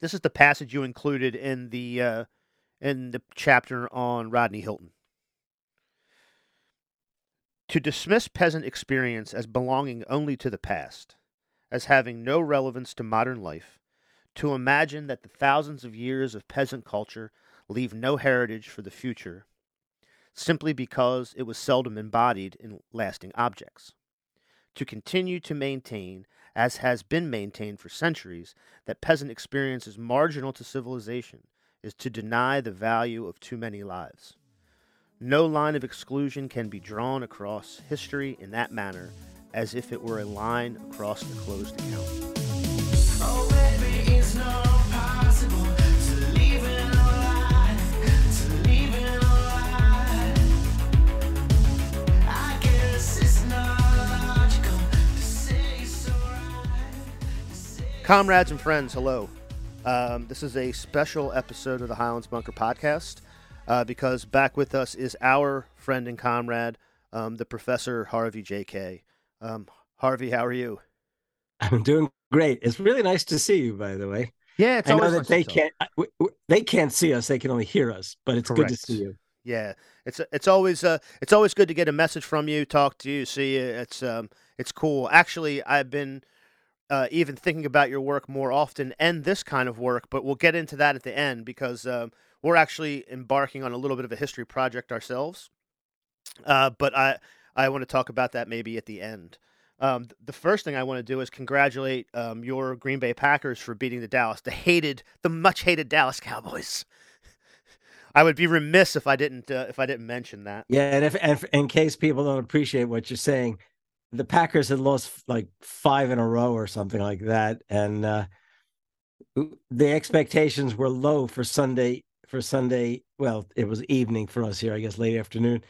this is the passage you included in the uh, in the chapter on Rodney Hilton. To dismiss peasant experience as belonging only to the past, as having no relevance to modern life, to imagine that the thousands of years of peasant culture leave no heritage for the future, simply because it was seldom embodied in lasting objects. To continue to maintain, as has been maintained for centuries, that peasant experience is marginal to civilization is to deny the value of too many lives. No line of exclusion can be drawn across history in that manner as if it were a line across a closed account. Comrades and friends, hello. Um, this is a special episode of the Highlands Bunker podcast uh, because back with us is our friend and comrade, um, the Professor Harvey J. Kaye Um, Harvey, how are you? I'm doing great. It's really nice to see you, by the way. Yeah, I know that they can't they can't see us; they can only hear us. But it's Correct. good to see you. Yeah, it's it's always uh, it's always good to get a message from you, talk to you, see you. It's um, it's cool. Actually, I've been uh, even thinking about your work more often and this kind of work, but we'll get into that at the end because um, we're actually embarking on a little bit of a history project ourselves. Uh, but I, I want to talk about that maybe at the end. Um, the first thing I want to do is congratulate um, your Green Bay Packers for beating the Dallas, the hated, the much hated Dallas Cowboys. I would be remiss if I didn't uh, if I didn't mention that. Yeah, and if, and if in case people don't appreciate what you're saying, the Packers had lost like five in a row or something like that, and uh, the expectations were low for Sunday. For Sunday, well, it was evening for us here, I guess, late afternoon,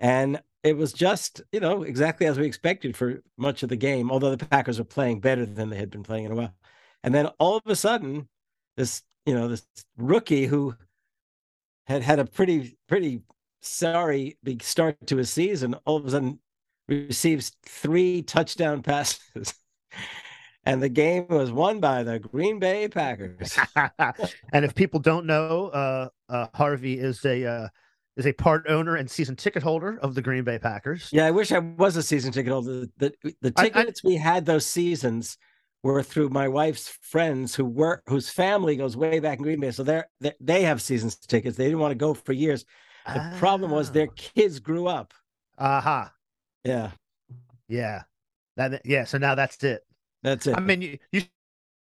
and it was just you know exactly as we expected for much of the game. Although the Packers were playing better than they had been playing in a while, and then all of a sudden, this you know this rookie who had had a pretty pretty sorry big start to his season, all of a sudden receives three touchdown passes. and the game was won by the Green Bay Packers. and if people don't know, uh, uh, Harvey is a uh, is a part owner and season ticket holder of the Green Bay Packers. Yeah, I wish I was a season ticket holder. The the tickets I, I, we had those seasons were through my wife's friends who were whose family goes way back in Green Bay, so they're they, they have seasons tickets. They didn't want to go for years. The oh. problem was their ah. kids grew up. Aha. Uh-huh. Yeah. Yeah. That yeah, so now that's it. That's it. I mean you, you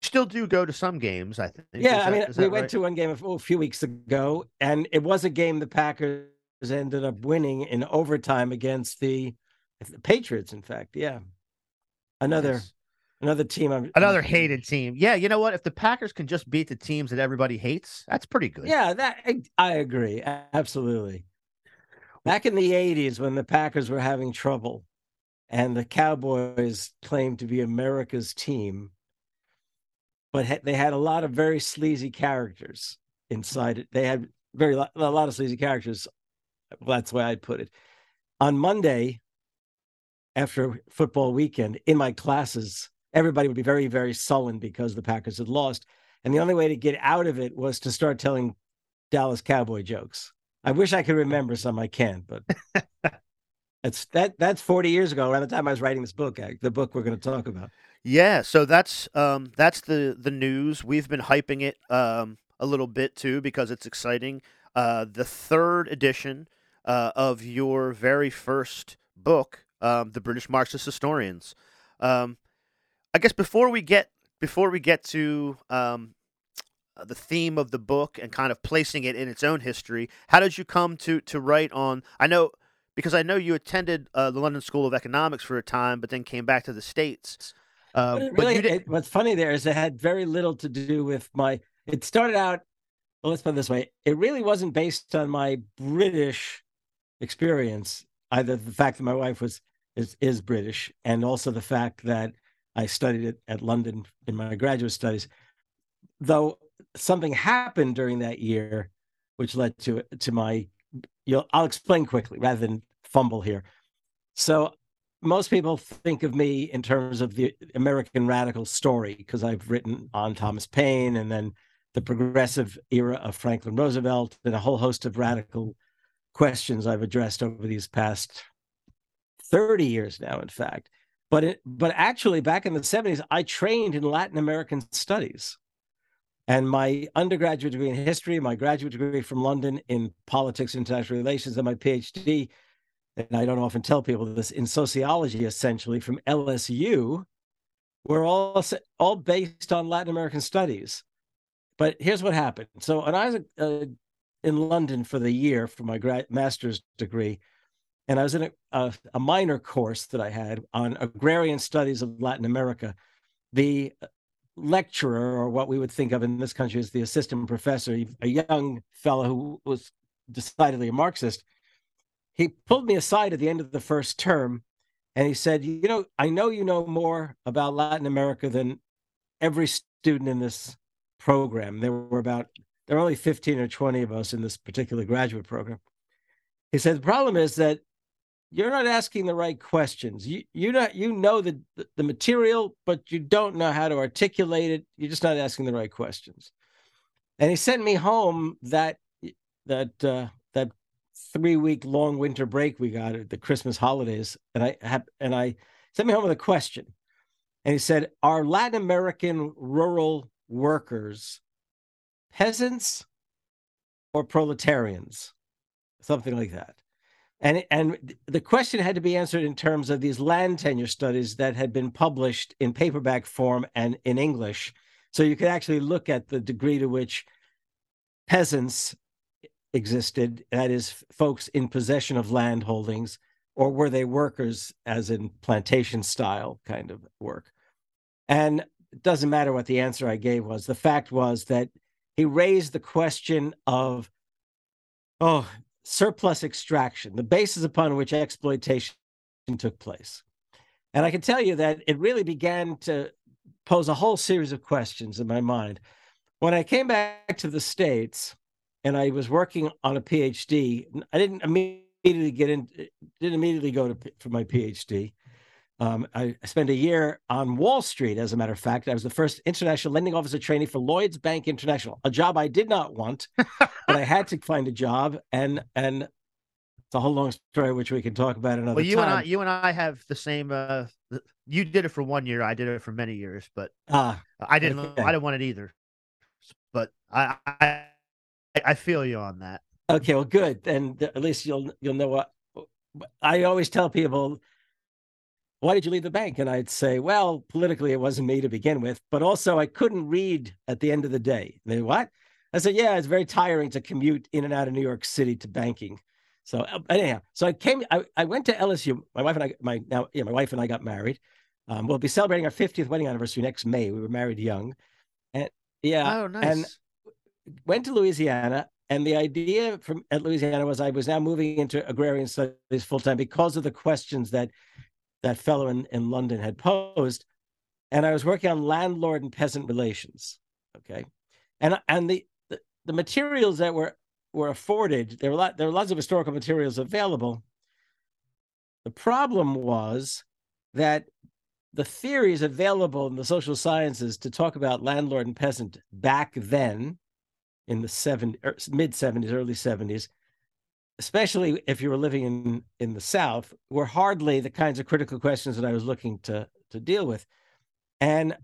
still do go to some games, I think. Yeah, that, I mean we went right? to one game oh, a, few weeks ago and it was a game the Packers ended up winning in overtime against the, the Patriots in fact. Yeah. Another nice. another team I'm, another hated team. Yeah, you know what? If the Packers can just beat the teams that everybody hates, that's pretty good. Yeah, that I, I agree. Absolutely. Back in the 80s, when the Packers were having trouble and the Cowboys claimed to be America's team, but they had a lot of very sleazy characters inside it. They had very a lot of sleazy characters. Well, that's the way I'd put it. On Monday, after football weekend, in my classes, everybody would be very, very sullen because the Packers had lost. And the only way to get out of it was to start telling Dallas Cowboy jokes. I wish I could remember some. I can't, but it's that that's 40 years ago, around the time I was writing this book, the book we're going to talk about. Yeah, so that's um that's the the news. We've been hyping it um a little bit too because it's exciting. Uh, the third edition uh, of your very first book, um, the British Marxist Historians. Um, I guess before we get before we get to um, the theme of the book and kind of placing it in its own history. How did you come to to write on? I know because I know you attended uh, the London School of Economics for a time, but then came back to the states. Um, really, it, what's funny there is it had very little to do with my. It started out. Well, let's put it this way: it really wasn't based on my British experience. Either the fact that my wife was is is British, and also the fact that I studied it at London in my graduate studies. Though something happened during that year, which led to to my. You'll, I'll explain quickly rather than fumble here. So most people think of me in terms of the American radical story because I've written on Thomas Paine and then the progressive era of Franklin Roosevelt, and a whole host of radical questions I've addressed over these past 30 years now, in fact. But it, but actually, back in the 70s, I trained in Latin American studies. And my undergraduate degree in history, my graduate degree from London in politics, international relations, and my PhD, and I don't often tell people this, in sociology, essentially from LSU, were all, all based on Latin American studies. But here's what happened. So, when I was uh, in London for the year for my grad, master's degree, and I was in a, a, a, minor course that I had on agrarian studies of Latin America. The lecturer, or what we would think of in this country as the assistant professor, a young fellow who was decidedly a Marxist, he pulled me aside at the end of the first term and he said, You know, I know you know more about Latin America than every student in this program. There were about, there are only 15 or 20 of us in this particular graduate program. He said, The problem is that you're not asking the right questions. You you know you know the the material, but you don't know how to articulate it. You're just not asking the right questions. And he sent me home that that uh, that three week long winter break we got at the Christmas holidays, and I have and I sent me home with a question, and he said, "Are Latin American rural workers peasants or proletarians?" Something like that. And, and the question had to be answered in terms of these land tenure studies that had been published in paperback form and in English. So you could actually look at the degree to which peasants existed, that is, folks in possession of land holdings, or were they workers, as in plantation style kind of work? And it doesn't matter what the answer I gave was. The fact was that he raised the question of, oh, surplus extraction, the basis upon which exploitation took place. And I can tell you that it really began to pose a whole series of questions in my mind. When I came back to the States and I was working on a PhD, I didn't immediately get in, didn't immediately go to for my PhD. Um, I spent a year on Wall Street, as a matter of fact. I was the first international lending officer trainee for Lloyd's Bank International, a job I did not want, but I had to find a job. And and it's a whole long story, which we can talk about another well, you time. and I, you and I have the same. Uh, you did it for one year. I did it for many years, but uh, I didn't. Okay. I didn't want it either. But I, I, I feel you on that. Okay, well, good. And at least you'll you'll know what. I always tell people why did you leave the bank? And I'd say, well, politically, it wasn't me to begin with, but also I couldn't read at the end of the day. And they, what? I said, yeah, it's very tiring to commute in and out of New York City to banking. So uh, anyhow, so I came, I, I went to LSU. My wife and I, my now, yeah, my wife and I got married. Um, we'll be celebrating our 50th wedding anniversary next May. We were married young, and yeah, oh, nice. and went to Louisiana. And the idea from at Louisiana was I was now moving into agrarian studies full time because of the questions that that fellow in, in London had posed. And I was working on landlord and peasant relations. Okay. And and the the, the materials that were were afforded, there were lot, there were lots of historical materials available. The problem was that the theories available in the social sciences to talk about landlord and peasant back then in the 70, er, mid 70s, early 70s especially if you were living in in the South, were hardly the kinds of critical questions that I was looking to to deal with. And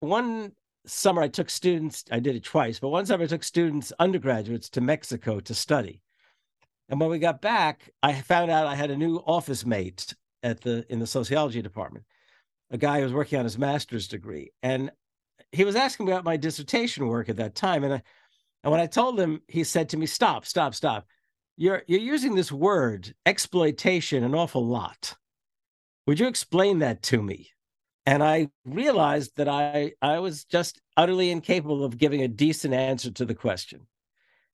one summer, I took students. I did it twice, but one summer I took students, undergraduates, to Mexico to study. And when we got back, I found out I had a new office mate at the in the sociology department, a guy who was working on his master's degree, and he was asking me about my dissertation work at that time. And I, and when I told him, he said to me, "Stop, stop, stop." You're you're using this word exploitation an awful lot. Would you explain that to me? And I realized that I I was just utterly incapable of giving a decent answer to the question.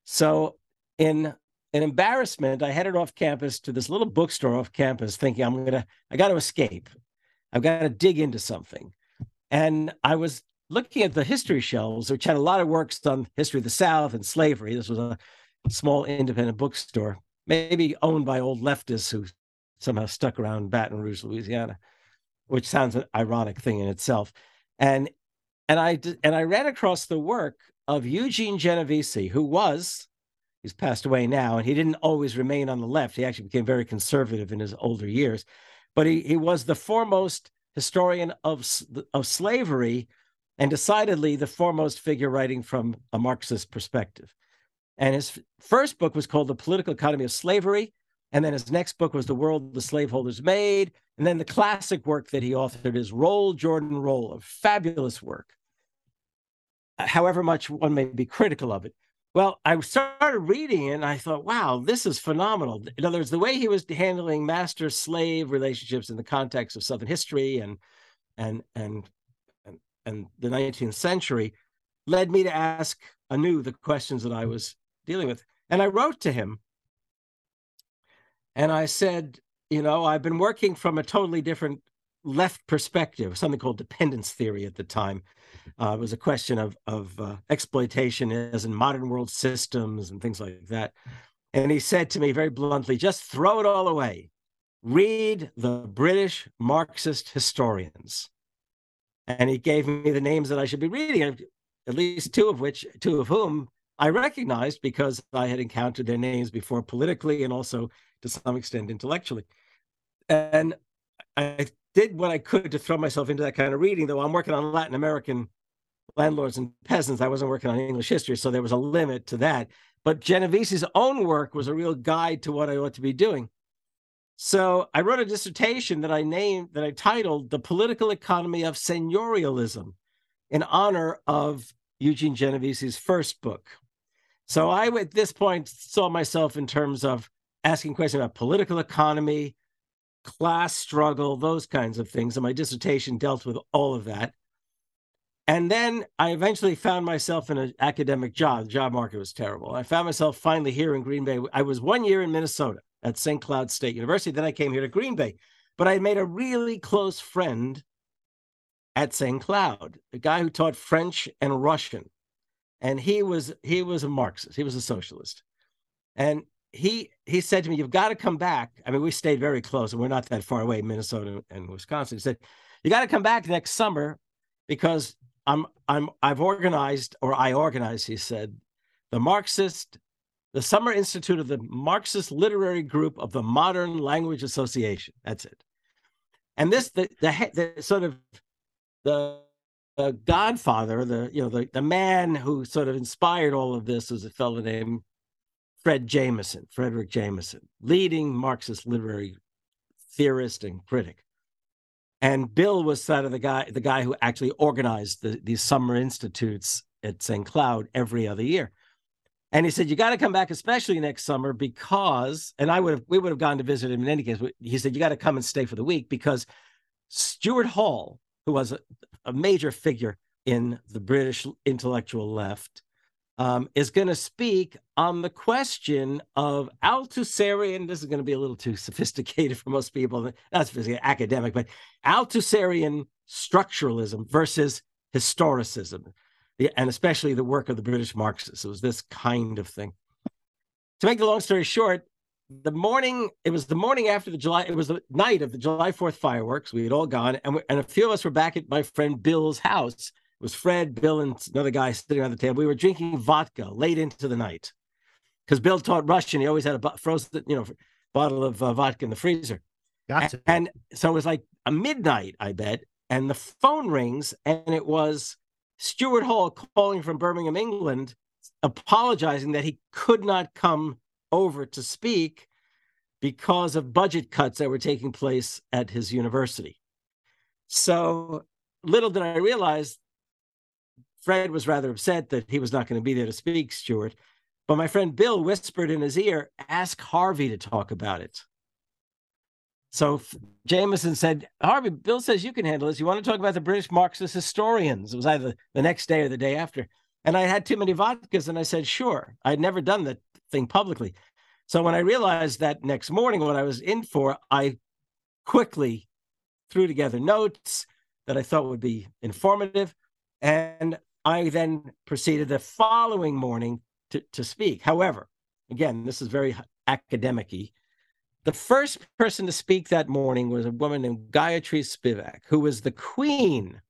So in an embarrassment, I headed off campus to this little bookstore off campus, thinking I'm gonna I got to escape. I've got to dig into something. And I was looking at the history shelves, which had a lot of works on history of the South and slavery. This was a small independent bookstore, maybe owned by old leftists who somehow stuck around Baton Rouge, Louisiana, which sounds an ironic thing in itself. And and I and I ran across the work of Eugene Genovese, who was, he's passed away now, and he didn't always remain on the left. He actually became very conservative in his older years, but he, he was the foremost historian of, of slavery and decidedly the foremost figure writing from a Marxist perspective. And his first book was called The Political Economy of Slavery. And then his next book was The World the Slaveholders Made. And then the classic work that he authored is Roll, Jordan, Roll, a fabulous work, uh, however much one may be critical of it. Well, I started reading it and I thought, wow, this is phenomenal. In other words, the way he was handling master slave relationships in the context of Southern history and and and and, and the 19th century led me to ask anew the questions that I was dealing with. And I wrote to him and I said, you know, I've been working from a totally different left perspective, something called dependence theory at the time. Uh, it was a question of, of uh, exploitation as in modern world systems and things like that. And he said to me very bluntly, just throw it all away. Read the British Marxist historians. And he gave me the names that I should be reading, at least two of which, two of whom I recognized because I had encountered their names before politically and also to some extent intellectually. And I did what I could to throw myself into that kind of reading, though I'm working on Latin American landlords and peasants. I wasn't working on English history, so there was a limit to that. But Genovese's own work was a real guide to what I ought to be doing. So I wrote a dissertation that I named, that I titled The Political Economy of Seigniorialism in honor of Eugene Genovese's first book. So I, at this point, saw myself in terms of asking questions about political economy, class struggle, those kinds of things. And my dissertation dealt with all of that. And then I eventually found myself in an academic job. The job market was terrible. I found myself finally here in Green Bay. I was one year in Minnesota at St. Cloud State University. Then I came here to Green Bay. But I made a really close friend at St. Cloud, a guy who taught French and Russian and he was he was a Marxist. He was a socialist, and he he said to me, "You've got to come back." I mean, we stayed very close, and we're not that far away, Minnesota and Wisconsin. He said, "You got to come back next summer because I'm I'm I've organized or I organized." He said, "The Marxist." The Summer Institute of the Marxist Literary Group of the Modern Language Association. That's it. And this, the, the, the sort of the the godfather, the you know the, the man who sort of inspired all of this was a fellow named Fred Jameson, Frederick Jameson, leading Marxist literary theorist and critic. And Bill was sort of the guy, the guy who actually organized the, these summer institutes at St. Cloud every other year. And he said, "You got to come back, especially next summer, because." And I would have, we would have gone to visit him in any case. He said, "You got to come and stay for the week because Stuart Hall, who was a, a major figure in the British intellectual left, um, is going to speak on the question of Althusserian. This is going to be a little too sophisticated for most people, not sophisticated, academic, but Althusserian structuralism versus historicism, and especially the work of the British Marxists. It was this kind of thing. To make the long story short, the morning it was the morning after the july it was the night of the july 4th fireworks. We had all gone and, we, and a few of us were back at my friend bill's house. It was fred bill and another guy sitting around the table. We were drinking vodka late into the night because bill taught russian. He always had a frozen you know bottle of uh, vodka in the freezer. Gotcha. and, and so it was like a midnight i bet and the phone rings and it was stuart hall calling from birmingham england apologizing that he could not come over to speak because of budget cuts that were taking place at his university. So little did I realize Fred was rather upset that he was not going to be there to speak, Stuart. But my friend Bill whispered in his ear, ask Harvey to talk about it. So Jameson said, Harvey, Bill says you can handle this. You want to talk about the British Marxist historians? It was either the next day or the day after. And I had too many vodkas, and I said, sure. I'd never done that thing publicly. So when I realized that next morning what I was in for, I quickly threw together notes that I thought would be informative. And I then proceeded the following morning to, to speak. However, again, this is very academic The first person to speak that morning was a woman named Gayatri Spivak, who was the queen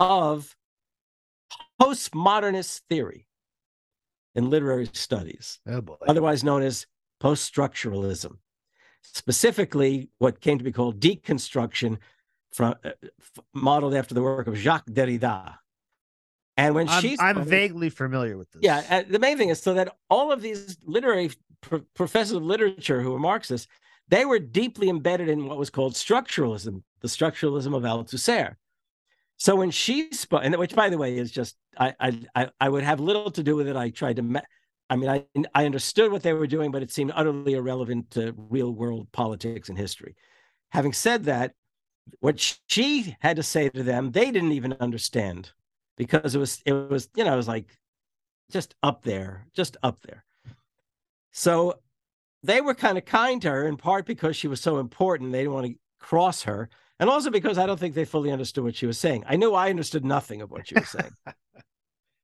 of postmodernist theory in literary studies, oh otherwise known as post structuralism. Specifically, what came to be called deconstruction, from, uh, modeled after the work of Jacques Derrida. And when I'm, she's I'm vaguely familiar with this. yeah, the main thing is so that all of these literary professors of literature who were Marxists, they were deeply embedded in what was called structuralism, the structuralism of Althusser. So when she spoke, and which by the way is just I I I would have little to do with it. I tried to, I mean I I understood what they were doing, but it seemed utterly irrelevant to real world politics and history. Having said that, what she had to say to them, they didn't even understand because it was it was you know it was like just up there, just up there. So they were kind of kind to her in part because she was so important. They didn't want to cross her and also because I don't think they fully understood what she was saying. I knew I understood nothing of what she was saying.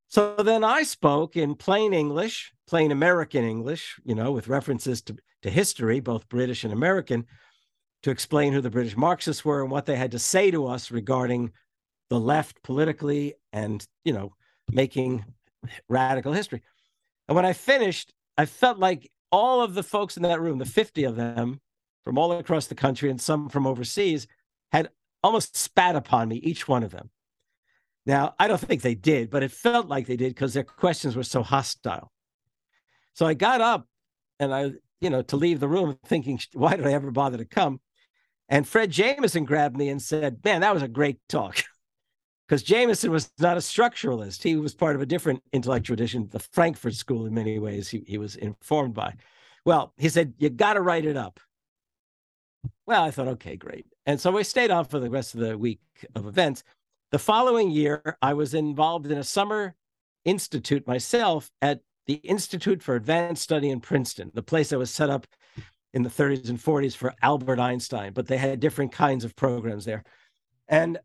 so then I spoke in plain English, plain American English, you know, with references to, to history, both British and American, to explain who the British Marxists were and what they had to say to us regarding the left politically and, you know, making radical history. And when I finished, I felt like all of the folks in that room, the 50 of them from all across the country and some from overseas, had almost spat upon me, each one of them. Now, I don't think they did, but it felt like they did because their questions were so hostile. So I got up and I, you know, to leave the room thinking, why did I ever bother to come? And Fred Jameson grabbed me and said, man, that was a great talk. Because Jameson was not a structuralist. He was part of a different intellectual tradition, the Frankfurt School, in many ways, he, he was informed by. Well, he said, you got to write it up. Well, I thought, okay, great. And so I stayed on for the rest of the week of events. The following year, I was involved in a summer institute myself at the Institute for Advanced Study in Princeton, the place that was set up in the 30s and 40s for Albert Einstein, but they had different kinds of programs there. And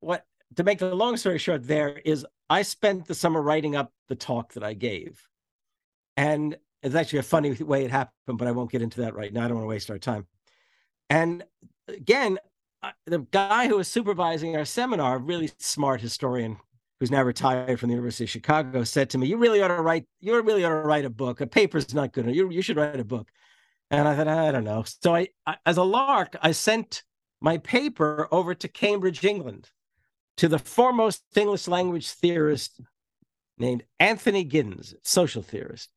what to make the long story short, there is I spent the summer writing up the talk that I gave. And it's actually a funny way it happened, but I won't get into that right now. I don't want to waste our time. And again, uh, the guy who was supervising our seminar, a really smart historian who's now retired from the University of Chicago, said to me, "You really ought to write. You really ought to write a book. A paper's not good. You you should write a book." And I thought, I don't know. So I, I as a lark, I sent my paper over to Cambridge, England, to the foremost English language theorist named Anthony Giddens, social theorist.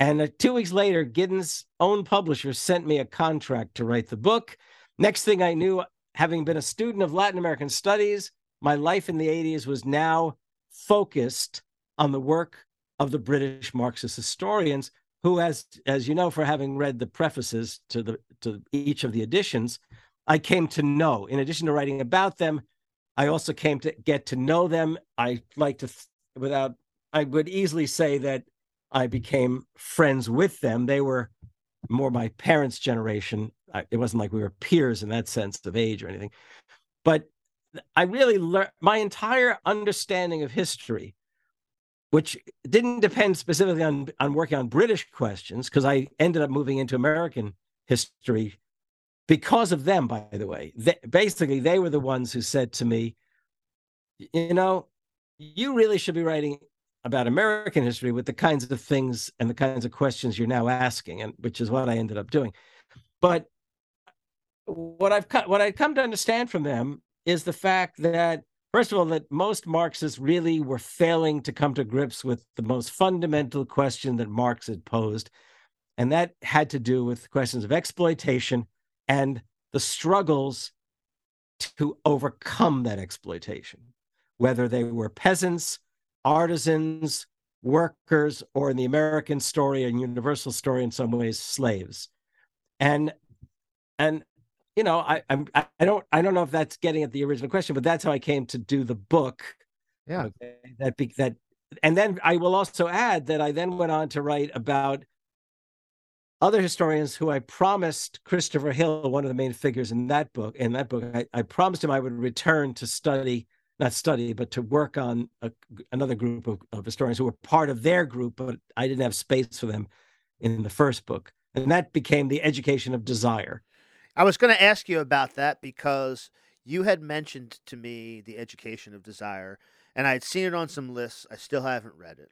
And uh, two weeks later, Giddens' own publisher sent me a contract to write the book. Next thing I knew, having been a student of Latin American studies, my life in the 80s was now focused on the work of the British Marxist historians, who, as as you know, for having read the prefaces to the to each of the editions, I came to know. In addition to writing about them, I also came to get to know them. I like to, without, I would easily say that I became friends with them. They were more my parents' generation. I, it wasn't like we were peers in that sense of age or anything. But I really learned my entire understanding of history, which didn't depend specifically on, on working on British questions, because I ended up moving into American history because of them, by the way. They, basically, they were the ones who said to me, you know, you really should be writing about American history with the kinds of things and the kinds of questions you're now asking, and which is what I ended up doing. But what I've what I come to understand from them is the fact that first of all that most Marxists really were failing to come to grips with the most fundamental question that Marx had posed, and that had to do with questions of exploitation and the struggles to overcome that exploitation, whether they were peasants artisans, workers, or in the American story and universal story, in some ways, slaves. And and you know, I I'm I don't I don't know if that's getting at the original question, but that's how I came to do the book. Yeah. Okay, that be, that and then I will also add that I then went on to write about other historians who I promised Christopher Hill, one of the main figures in that book, in that book, I, I promised him I would return to study not study, but to work on a, another group of, of, historians who were part of their group, but I didn't have space for them in the first book. And that became the education of desire. I was going to ask you about that because you had mentioned to me the education of desire. and I had seen it on some lists. I still haven't read it.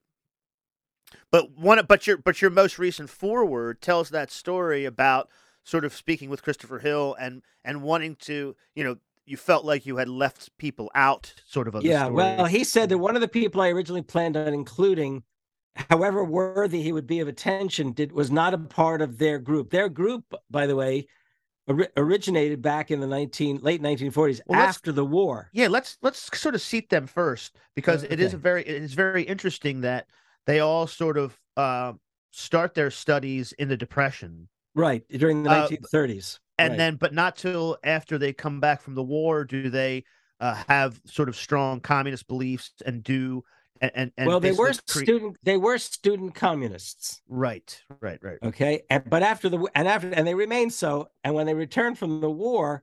But one, but your but your most recent forward tells that story about sort of speaking with Christopher Hill and and wanting to, you know, you felt like you had left people out, sort of. yeah, well, he said that one of the people I originally planned on including, however worthy he would be of attention, did was not a part of their group. Their group, by the way, originated back in the 19 late 1940s well, after the war. Yeah, let's let's sort of seat them first because okay. it is a very it is very interesting that they all sort of uh, start their studies in the depression. Right, during the 1930s. Uh, and right. then but not till after they come back from the war do they uh, have sort of strong communist beliefs and do and, and well they were cre- student they were student communists right right right okay and but after the and after and they remained so and when they returned from the war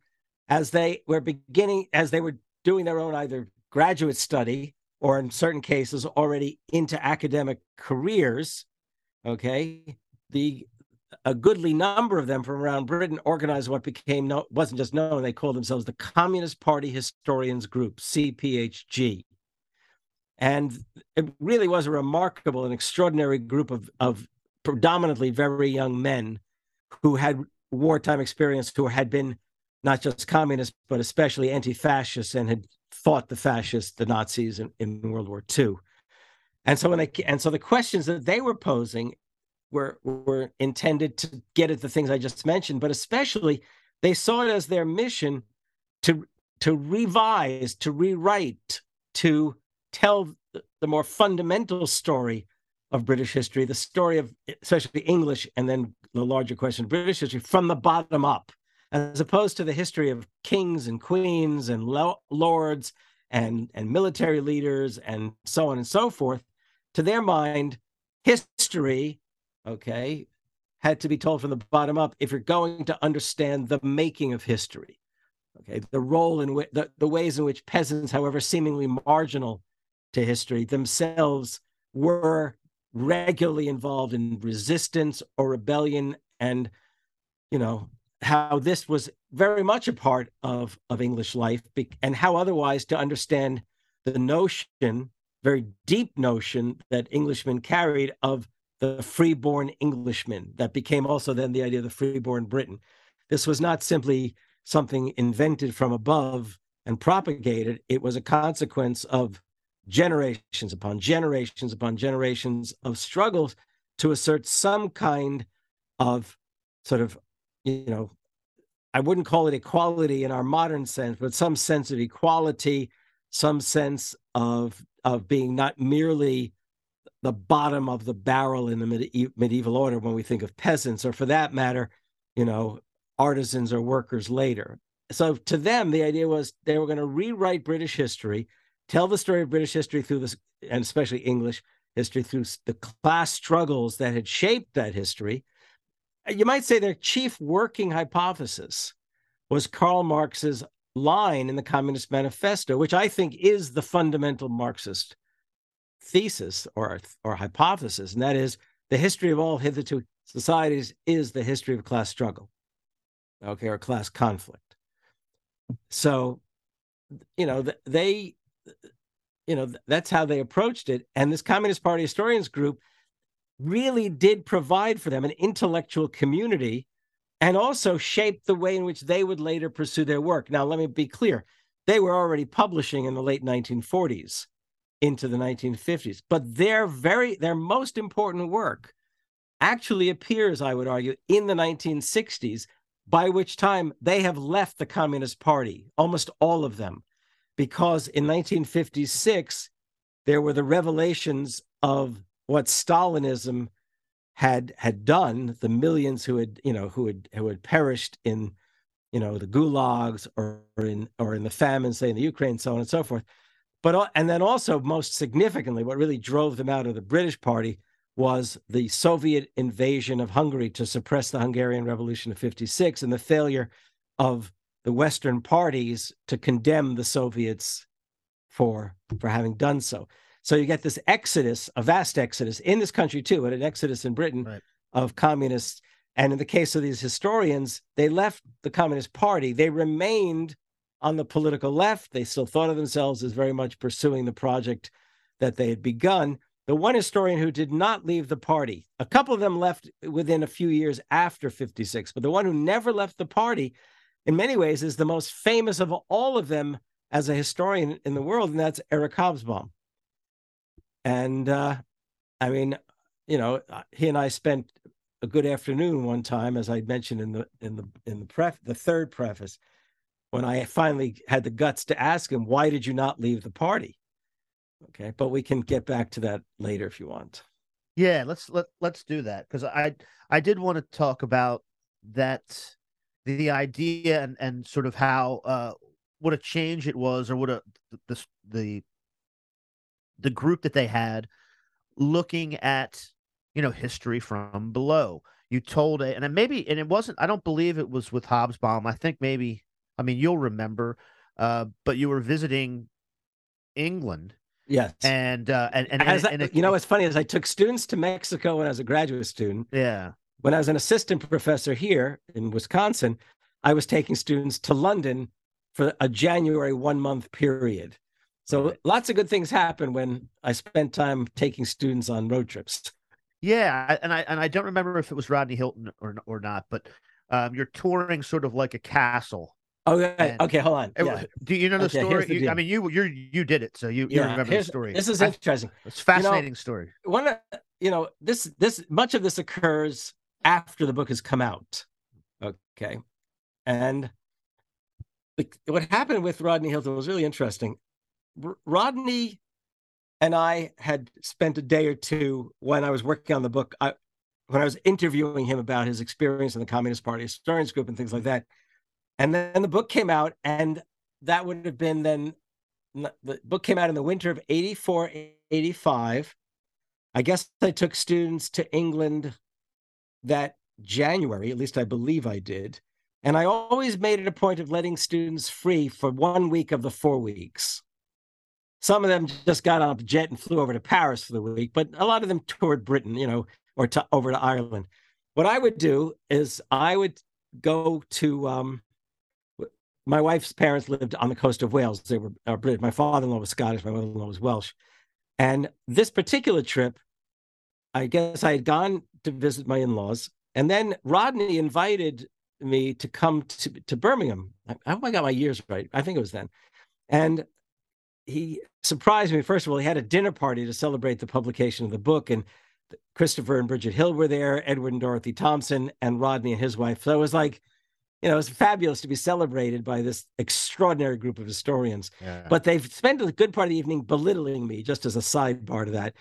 as they were beginning as they were doing their own either graduate study or in certain cases already into academic careers okay the a goodly number of them from around Britain organized what became no, wasn't just known. They called themselves the Communist Party Historians Group, CPHG. And it really was a remarkable and extraordinary group of, of predominantly very young men who had wartime experience, who had been not just communists, but especially anti fascists and had fought the fascists, the Nazis in, in World War II. And so when they and so the questions that they were posing were were intended to get at the things I just mentioned, but especially they saw it as their mission to to revise, to rewrite, to tell the more fundamental story of British history, the story of especially English, and then the larger question of British history from the bottom up, as opposed to the history of kings and queens and lo- lords and and military leaders and so on and so forth. To their mind, history okay, had to be told from the bottom up if you're going to understand the making of history. Okay, the role in which the, the ways in which peasants, however seemingly marginal to history, themselves were regularly involved in resistance or rebellion, and you know how this was very much a part of of English life, and how otherwise to understand the notion, very deep notion that Englishmen carried of the freeborn Englishman that became also then the idea of the freeborn Briton. This was not simply something invented from above and propagated, it was a consequence of generations upon generations upon generations of struggles to assert some kind of sort of, you know, I wouldn't call it equality in our modern sense, but some sense of equality, some sense of of being not merely the bottom of the barrel in the medi- medieval order when we think of peasants, or for that matter, you know, artisans or workers later. So to them, the idea was they were going to rewrite British history, tell the story of British history through this, and especially English history through the class struggles that had shaped that history. Uh, you might say their chief working hypothesis was Karl Marx's line in the Communist Manifesto, which I think is the fundamental Marxist thesis or or hypothesis, and that is the history of all hitherto societies is the history of class struggle, okay, or class conflict. So, you know, they, you know, that's how they approached it, and this Communist Party historians group really did provide for them an intellectual community and also shaped the way in which they would later pursue their work. Now, let me be clear. They were already publishing in the late 1940s into the 1950s. But their very their most important work actually appears, I would argue, in the 1960s, by which time they have left the Communist Party, almost all of them, because in 1956 there were the revelations of what Stalinism had had done, the millions who had you know who had who had perished in you know the gulags or in or in the famine, say in the Ukraine, so on and so forth. But and then also most significantly, what really drove them out of the British Party was the Soviet invasion of Hungary to suppress the Hungarian Revolution of 56 and the failure of the Western parties to condemn the Soviets for for having done so. So you get this exodus, a vast exodus in this country too, and an exodus in Britain right. of communists. And in the case of these historians, they left the Communist Party. They remained on the political left. They still thought of themselves as very much pursuing the project that they had begun. The one historian who did not leave the party, a couple of them left within a few years after 56, but the one who never left the party, in many ways, is the most famous of all of them as a historian in the world, and that's Eric Hobsbawm. And uh, I mean, you know, uh, he and I spent a good afternoon one time, as I mentioned in the in the in the pref the third preface, when I finally had the guts to ask him, "Why did you not leave the party?" Okay, but we can get back to that later if you want. Yeah, let's let let's do that because I I did want to talk about that the idea and and sort of how uh what a change it was or what a the the the group that they had looking at you know history from below you told it and maybe and it wasn't i don't believe it was with hobsbawm i think maybe i mean you'll remember uh but you were visiting england Yes. And uh and and, As and, I- and it- you know, what's funny is I took students to Mexico when I was a graduate student. yeah. When I was an assistant professor here in Wisconsin, I was taking students to London for a January one month period. So lots of good things happen when I spent time taking students on road trips. Yeah, and I and I don't remember if it was Rodney Hilton or or not, but um you're touring sort of like a castle. Oh, yeah. And- okay, hold on. Yeah. Do you know the Okay, story? the You- I mean, you you you did it, so you, you Yeah, remember the story. This is I- interesting. It's a fascinating story. one you know this this much of this occurs after the book has come out okay and the, what happened with rodney hilton was really interesting R- rodney and i had spent a day or two when i was working on the book I, when i was interviewing him about his experience in the communist party historians group and things like that and then the book came out and that would have been then the book came out in the winter of 84 85 I guess I took students to England that January, at least I believe I did. And I always made it a point of letting students free for one week of the four weeks. Some of them just got on a jet and flew over to Paris for the week, but a lot of them toured Britain, you know, or to, over to Ireland. What I would do is I would go to um, my wife's parents lived on the coast of Wales. They were uh, British. My father-in-law was Scottish. My mother-in-law was Welsh. And this particular trip, I guess I had gone to visit my in-laws, and then Rodney invited me to come to, to Birmingham. I, I hope I got my years right. I think it was then. And he surprised me. First of all, he had a dinner party to celebrate the publication of the book, and Christopher and Bridget Hill were there, Edward and Dorothy Thompson, and Rodney and his wife. So it was like, you know, it's fabulous to be celebrated by this extraordinary group of historians. Yeah. But they've spent a good part of the evening belittling me, just as a sidebar to that,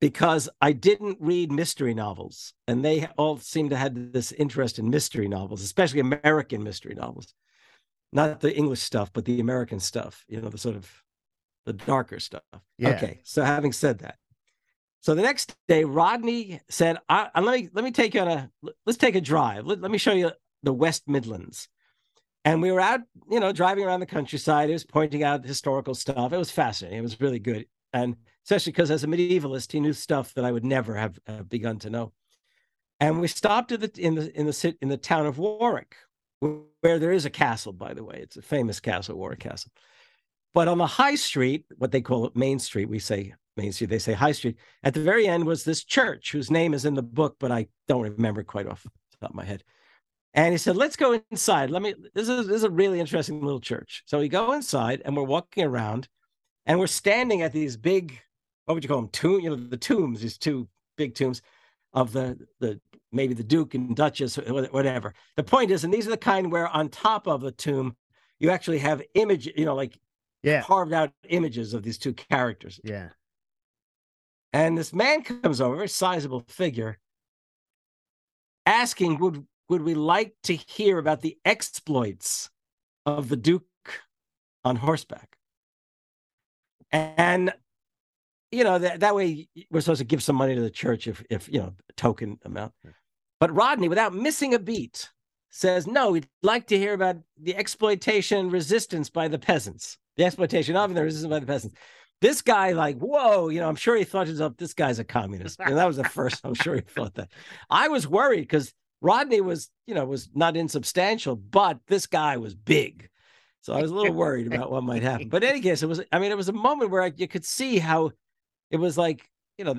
because I didn't read mystery novels. And they all seem to have this interest in mystery novels, especially American mystery novels. Not the English stuff, but the American stuff, you know, the sort of the darker stuff. Yeah. Okay. So having said that. So the next day, Rodney said, I, I- let me let me take you on a let's take a drive. Let, let me show you the West Midlands. And we were out, you know, driving around the countryside. He was pointing out historical stuff. It was fascinating. It was really good. And especially because as a medievalist, he knew stuff that I would never have uh, begun to know. And we stopped the in the in the in the town of Warwick, where there is a castle, by the way. It's a famous castle, Warwick Castle. But on the high street, what they call it Main Street, we say Main Street, they say High Street. At the very end was this church whose name is in the book, but I don't remember quite off the top of my head. And he said, "Let's go inside. Let me. This is this is a really interesting little church." So we go inside, and we're walking around, and we're standing at these big, what would you call them? Tomb, you know, the tombs. These two big tombs of the the maybe the Duke and Duchess, or whatever. The point is, and these are the kind where on top of the tomb, you actually have image, you know, like yeah. carved out images of these two characters. Yeah. And this man comes over, a very sizable figure, asking, would, would we like to hear about the exploits of the Duke on horseback? And, you know, that, that way we're supposed to give some money to the church if, if you know, token amount. But Rodney, without missing a beat, says, no, we'd like to hear about the exploitation and resistance by the peasants, the exploitation of and the resistance by the peasants. This guy like whoa you know i'm sure he thought to himself this guy's a communist. And that was the first i'm sure he thought that. I was worried because rodney was you know was not insubstantial but this guy was big So I was a little worried about what might happen. But in any case, it was, I mean, it was a moment where I, you could see how it was like, you know,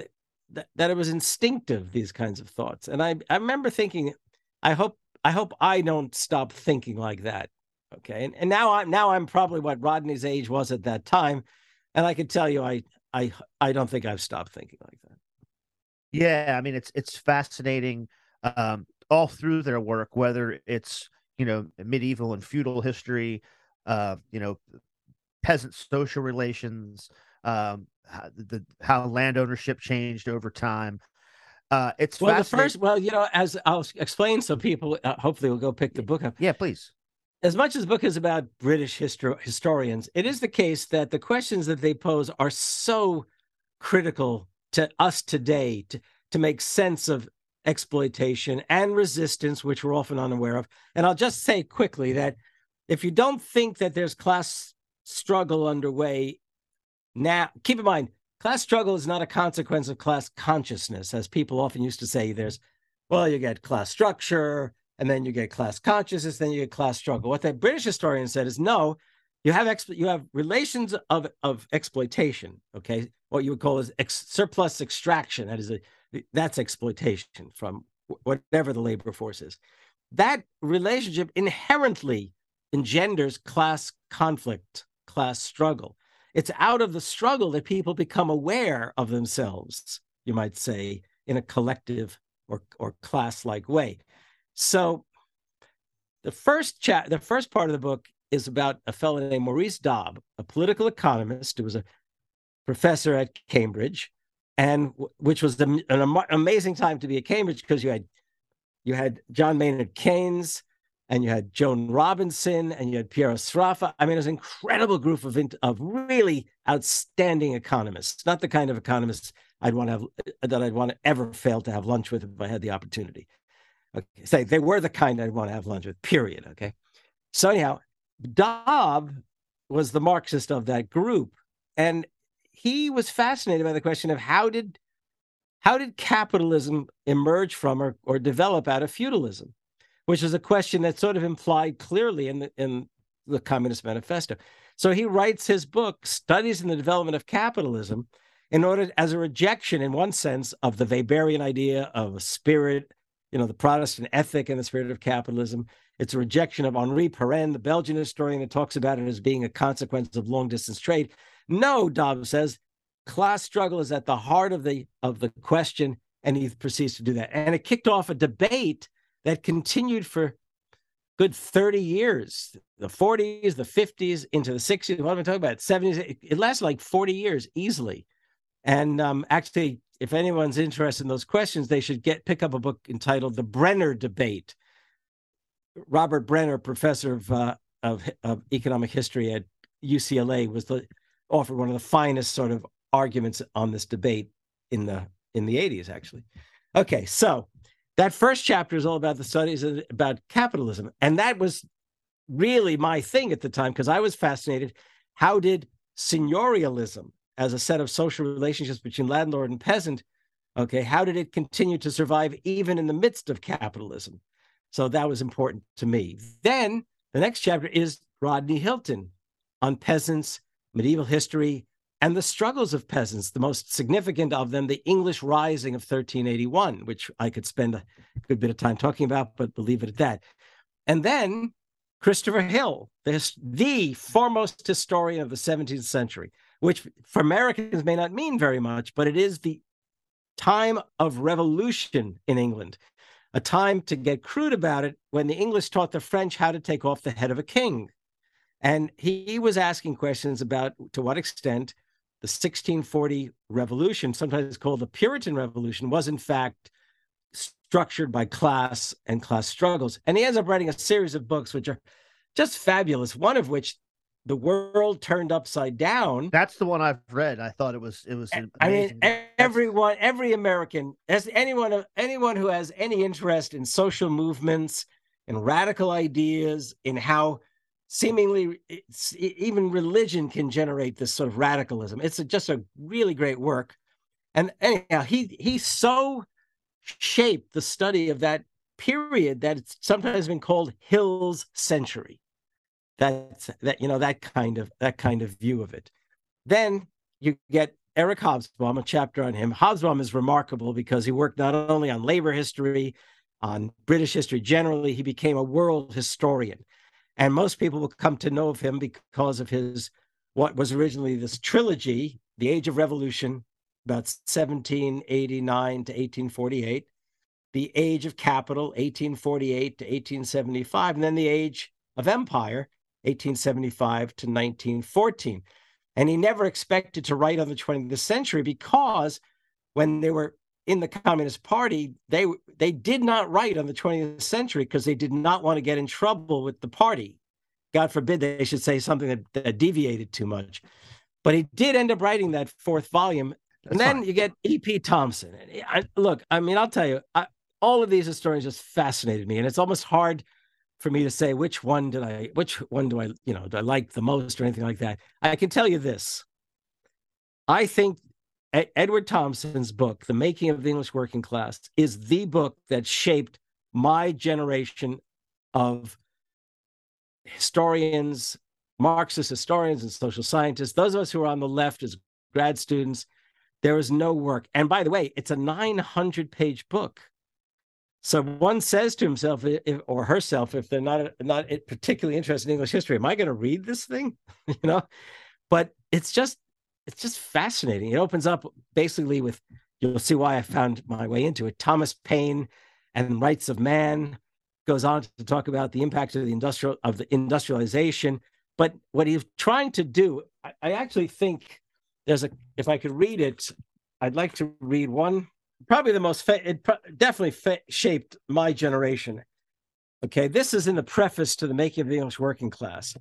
that, that it was instinctive, these kinds of thoughts. And I, I remember thinking, I hope, I hope I don't stop thinking like that. Okay. And, and now I'm, now I'm probably what Rodney's age was at that time. And I can tell you, I, I, I don't think I've stopped thinking like that. Yeah. I mean, it's, it's fascinating um, all through their work, whether it's, you know, medieval and feudal history, uh, you know, peasant social relations, um, how, the how land ownership changed over time. Uh, it's well, the first, well, you know, as I'll explain, so people uh, hopefully will go pick the book up. Yeah, please. As much as the book is about British histor- historians, it is the case that the questions that they pose are so critical to us today to, to make sense of exploitation and resistance, which we're often unaware of. And I'll just say quickly that if you don't think that there's class struggle underway now, keep in mind, class struggle is not a consequence of class consciousness, as people often used to say. There's, well, you get class structure, and then you get class consciousness, then you get class struggle. What the British historian said is no, you have you have relations of of exploitation. Okay, what you would call is ex- surplus extraction. That is a that's exploitation from whatever the labor force is. That relationship inherently engenders class conflict, class struggle. It's out of the struggle that people become aware of themselves, you might say, in a collective or, or class-like way. So the first chat, the first part of the book is about a fellow named Maurice Dobb, a political economist who was a professor at Cambridge, and which was an amazing time to be at Cambridge because you had you had John Maynard Keynes, and you had Joan Robinson, and you had Piero Sraffa. I mean, it was an incredible group of of really outstanding economists. Not the kind of economists I'd want to have uh, that I'd want to ever fail to have lunch with if I had the opportunity. Okay, say they were the kind I'd want to have lunch with. Period. Okay. So anyhow, Dobb was the Marxist of that group, and he was fascinated by the question of how did how did capitalism emerge from or, or develop out of feudalism, which is a question that's sort of implied clearly in the in the Communist Manifesto. So he writes his book, Studies in the Development of Capitalism, in order as a rejection, in one sense, of the Weberian idea of a spirit, you know, the Protestant ethic and the spirit of capitalism. It's a rejection of Henri Pirenne, the Belgian historian that talks about it as being a consequence of long distance trade. No, Dobbs says, class struggle is at the heart of the of the question, and he proceeds to do that. And it kicked off a debate that continued for good 30 years, the 40s, the 50s, into the 60s. What am I talking about? 70s. It lasted like 40 years easily. And um, actually, if anyone's interested in those questions, they should get pick up a book entitled "The Brenner Debate." Robert Brenner, professor of uh, of, of economic history at UCLA, was the offered one of the finest sort of arguments on this debate in the in the 80s actually. Okay so that first chapter is all about the studies about capitalism. And that was really my thing at the time because i was fascinated how did seigniorialism as a set of social relationships between landlord and peasant okay how did it continue to survive even in the midst of capitalism? So that was important to me. Then the next chapter is rodney hilton on peasants medieval history, and the struggles of peasants, the most significant of them, the English Rising of 1381, which I could spend a good bit of time talking about, but we'll leave it at that. And then Christopher Hill, the, the foremost historian of the 17th century, which for Americans may not mean very much, but it is the time of revolution in England, a time to get crude about it when the English taught the French how to take off the head of a king. And he was asking questions about to what extent the 1640 revolution, sometimes called the Puritan Revolution, was in fact structured by class and class struggles. And he ends up writing a series of books which are just fabulous, one of which the world turned upside down. That's the one I've read. I thought it was it was. Amazing. I mean, everyone, every American, as anyone, anyone who has any interest in social movements, in radical ideas, in how seemingly even religion can generate this sort of radicalism. It's just a really great work. And anyhow, he he so shaped the study of that period that it's sometimes been called Hill's century. That's that you know that kind of that kind of view of it. Then you get Eric Hobsbawm, a chapter on him. Hobsbawm is remarkable because he worked not only on labor history, on British history generally, he became a world historian. And most people will come to know of him because of his what was originally this trilogy, The Age of Revolution, about 1789 to 1848, The Age of Capital, 1848 to 1875, and then The Age of Empire, 1875 to 1914. And he never expected to write on the 20th century because when they were in the Communist Party, they they did not write on the 20th century because they did not want to get in trouble with the party. God forbid they should say something that, that deviated too much. But he did end up writing that fourth volume. That's and then fine. you get E.P. Thompson. Eh, I, look, I mean, I'll tell you, I, all of these historians just fascinated me. And it's almost hard for me to say which one did I, which one do I, you know, do I like the most or anything like that. I can tell you this. I think Edward Thompson's book, The Making of the English Working Class, is the book that shaped my generation of historians, Marxist historians, and social scientists. Those of us who are on the left as grad students, there is no work. And by the way, it's a 900 page book. So one says to himself if, or herself, if they're not not particularly interested in English history, am I going to read this thing? you know, but it's just it's just fascinating. It opens up basically with you'll see why I found my way into it. Thomas Paine and Rights of Man goes on to talk about the impact of the industrial of the industrialization. But what he's trying to do, I, I actually think there's a if I could read it, I'd like to read one probably the most fa- it definitely fa- shaped my generation. Okay, this is in the preface to the making of the English working class,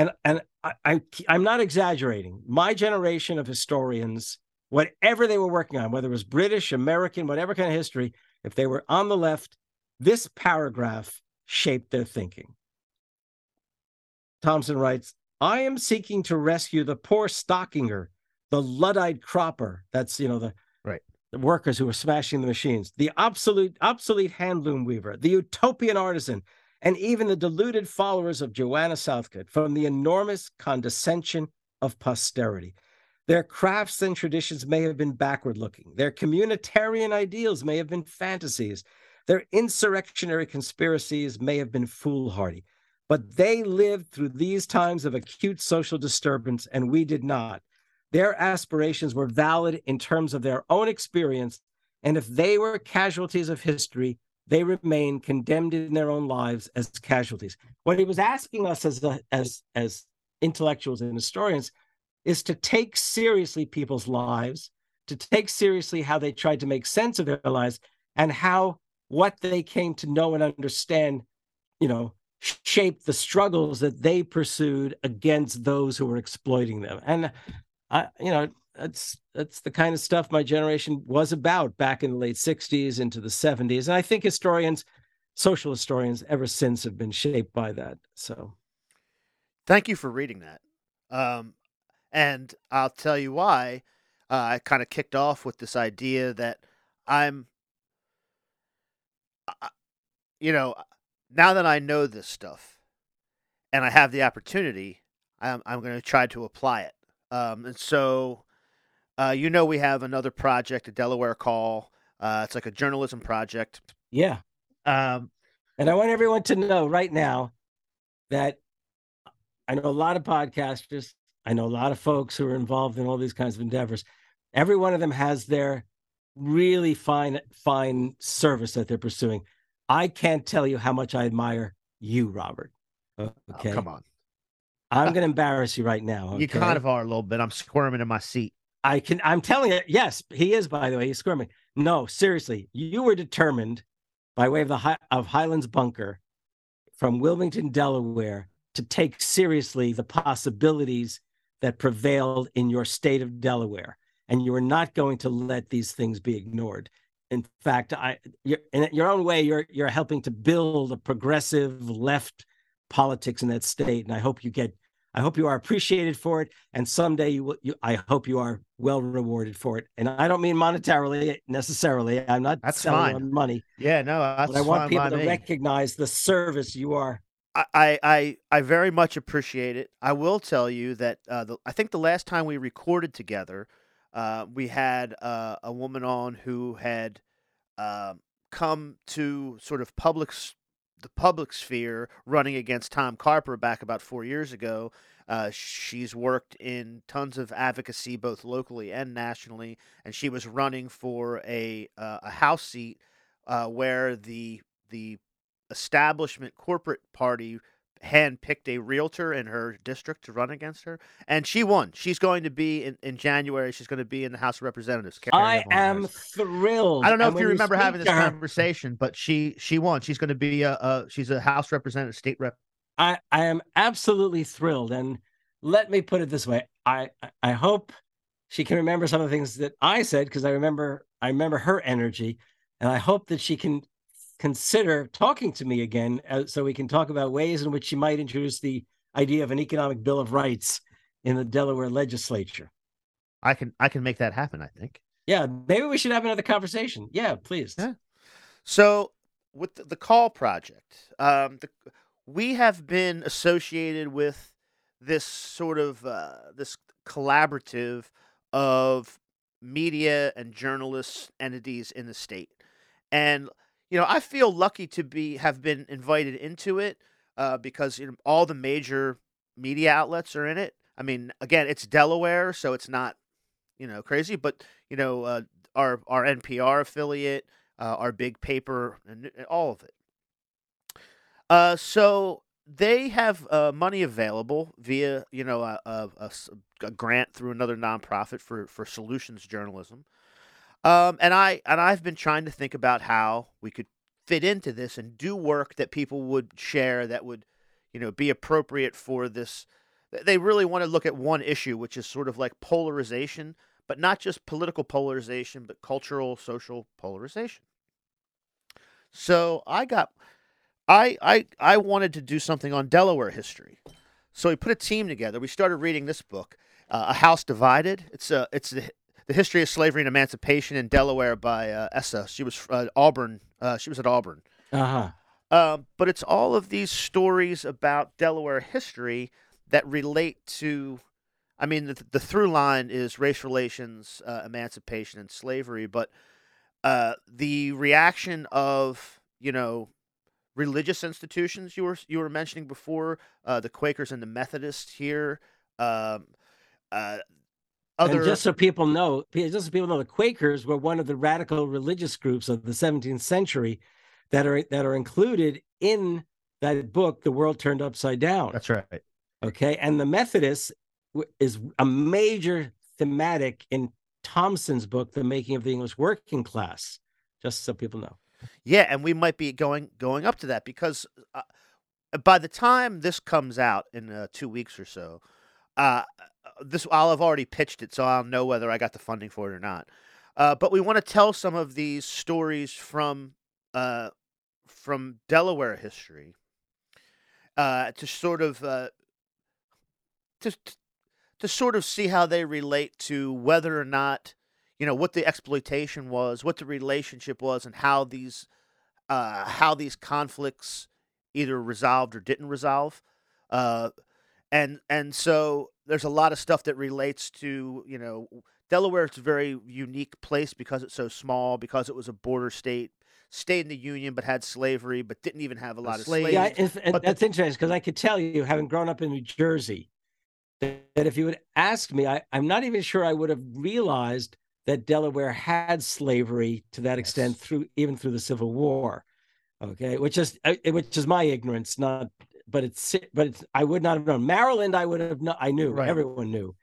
and and I, I I'm not exaggerating. My generation of historians, whatever they were working on, whether it was British, American, whatever kind of history, if they were on the left, this paragraph shaped their thinking. Thompson writes, I am seeking to rescue the poor stockinger, the Luddite cropper. That's, you know, the the workers who were smashing the machines, the obsolete, obsolete handloom weaver, the utopian artisan, and even the deluded followers of Joanna Southcott from the enormous condescension of posterity. Their crafts and traditions may have been backward looking. Their communitarian ideals may have been fantasies. Their insurrectionary conspiracies may have been foolhardy. But they lived through these times of acute social disturbance, and we did not. Their aspirations were valid in terms of their own experience, and if they were casualties of history, they remain condemned in their own lives as casualties. What he was asking us as a, as as intellectuals and historians is to take seriously people's lives, to take seriously how they tried to make sense of their lives, and how what they came to know and understand, you know, shaped the struggles that they pursued against those who were exploiting them. And I, you know, that's that's the kind of stuff my generation was about back in the late 60s into the 70s. And I think historians, social historians, ever since have been shaped by that. So thank you for reading that. Um, and I'll tell you why. Uh, I kind of kicked off with this idea that I'm, you know, now that I know this stuff and I have the opportunity, I'm, I'm going to try to apply it. Um, and so, uh, you know, we have another project, a Delaware Call. Uh, it's like a journalism project. Yeah. Um, and I want everyone to know right now that I know a lot of podcasters. I know a lot of folks who are involved in all these kinds of endeavors. Every one of them has their really fine, fine service that they're pursuing. I can't tell you how much I admire you, Robert. Okay. Oh, come on. I'm going to embarrass you right now. Okay? You kind of are a little bit. I'm squirming in my seat. I can. I'm telling you. Yes, he is. By the way, he's squirming. No, seriously, you were determined by way of the of Highlands Bunker from Wilmington, Delaware, to take seriously the possibilities that prevailed in your state of Delaware, and you were not going to let these things be ignored. In fact, I, in your own way, you're you're helping to build a progressive left politics in that state, and I hope you get I hope you are appreciated for it, and someday you will. You, I hope you are well rewarded for it. And I don't mean monetarily necessarily. I'm not that's selling fine. money. Yeah, no, but I want people to me. recognize the service you are I, I I very much appreciate it. I will tell you that uh, the, I think the last time we recorded together, uh, we had uh, a woman on who had um come to sort of public the public sphere running against Tom Carper back about four years ago. Uh, she's worked in tons of advocacy both locally and nationally, and she was running for a uh, a House seat uh, where the the establishment corporate party handpicked a realtor in her district to run against her, and she won. She's going to be in, in January. She's going to be in the House of Representatives. Carrie I am thrilled. I don't know And if you remember having this her- conversation, but she she won. She's going to be a, a she's a House representative, state rep. I, I am absolutely thrilled. And let me put it this way. I I- hope she can remember some of the things that I said because I remember I remember her energy. And I hope that she can consider talking to me again uh, so we can talk about ways in which she might introduce the idea of an economic bill of rights in the Delaware legislature. I can I can make that happen. I think. Yeah, maybe we should have another conversation. Yeah, please. Yeah. So with the, the Call Project, um, the, we have been associated with this sort of uh, this collaborative of media and journalists entities in the state, and you know I feel lucky to be have been invited into it uh, because you know, all the major media outlets are in it. I mean, again, it's Delaware, so it's not you know crazy, but you know uh, our our NPR affiliate uh, our big paper, and and all of it. Uh, so they have uh, money available via you know a, a- a grant through another nonprofit for for solutions journalism. Um, and I and I've been trying to think about how we could fit into this and do work that people would share that would you know be appropriate for this. They really want to look at one issue, which is sort of like polarization, but not just political polarization, but cultural, social polarization. So I got, I I I wanted to do something on Delaware history. So we put a team together. We started reading this book, uh, A House Divided. It's a it's the, the history of slavery and emancipation in Delaware by uh, Essah. She was uh, Auburn. Uh, she was at Auburn. Uh-huh. Um, but it's all of these stories about Delaware history that relate to. I mean, the, the through line is race relations, uh, emancipation, and slavery, but uh, the reaction of you know religious institutions you were you were mentioning before, uh, the Quakers and the Methodists here, um, uh, other And just so people know, just so people know, the Quakers were one of the radical religious groups of the 17th century that are that are included in that book, The World Turned Upside Down. that's right. Okay, and the Methodists is a major thematic in Thompson's book, The Making of the English Working Class. Just so people know. Yeah, and we might be going going up to that because uh, by the time this comes out in uh, two weeks or so, uh, this I'll have already pitched it, so I'll know whether I got the funding for it or not. Uh, but we want to tell some of these stories from uh, from Delaware history uh, to sort of uh, to to sort of see how they relate to whether or not you know what the exploitation was, what the relationship was, and how these uh, how these conflicts either resolved or didn't resolve. Uh, and and so there's a lot of stuff that relates to you know Delaware. It's a very unique place because it's so small, because it was a border state, stayed in the Union but had slavery, but didn't even have a lot of slaves. Yeah, if, and but the- that's interesting because I could tell you, having grown up in New Jersey, that, that if you would ask me, I, I'm not even sure I would have realized that Delaware had slavery to that extent Yes. through even through the Civil War. Okay, which is uh, which is my ignorance, not but it's but it's I would not have known. Maryland, I would have known. I knew Right. everyone knew,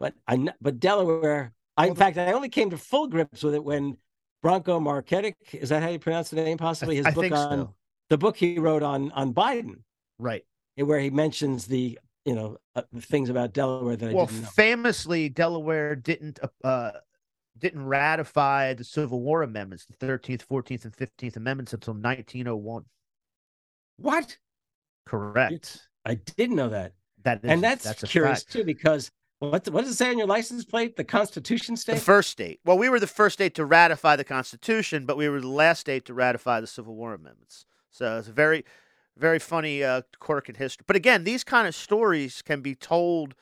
but I but Delaware. I, in fact, I only came to full grips with it when Branko Marcetic, is that how you pronounce the name? Possibly his I book think on so. the book he wrote on on Biden, Right. where he mentions the you know uh, things about Delaware that I well, didn't know. famously, Delaware didn't uh, didn't ratify the Civil War amendments, the Thirteenth, Fourteenth, and Fifteenth Amendments until 1901. What? Correct. I didn't know that, That is, and that's, that's curious fact. too because what what does it say on your license plate? The Constitution The state. first state. Well, we were the first state to ratify the Constitution, but we were the last state to ratify the Civil War amendments. So it's a very, very funny uh, quirk in history. But again, these kind of stories can be told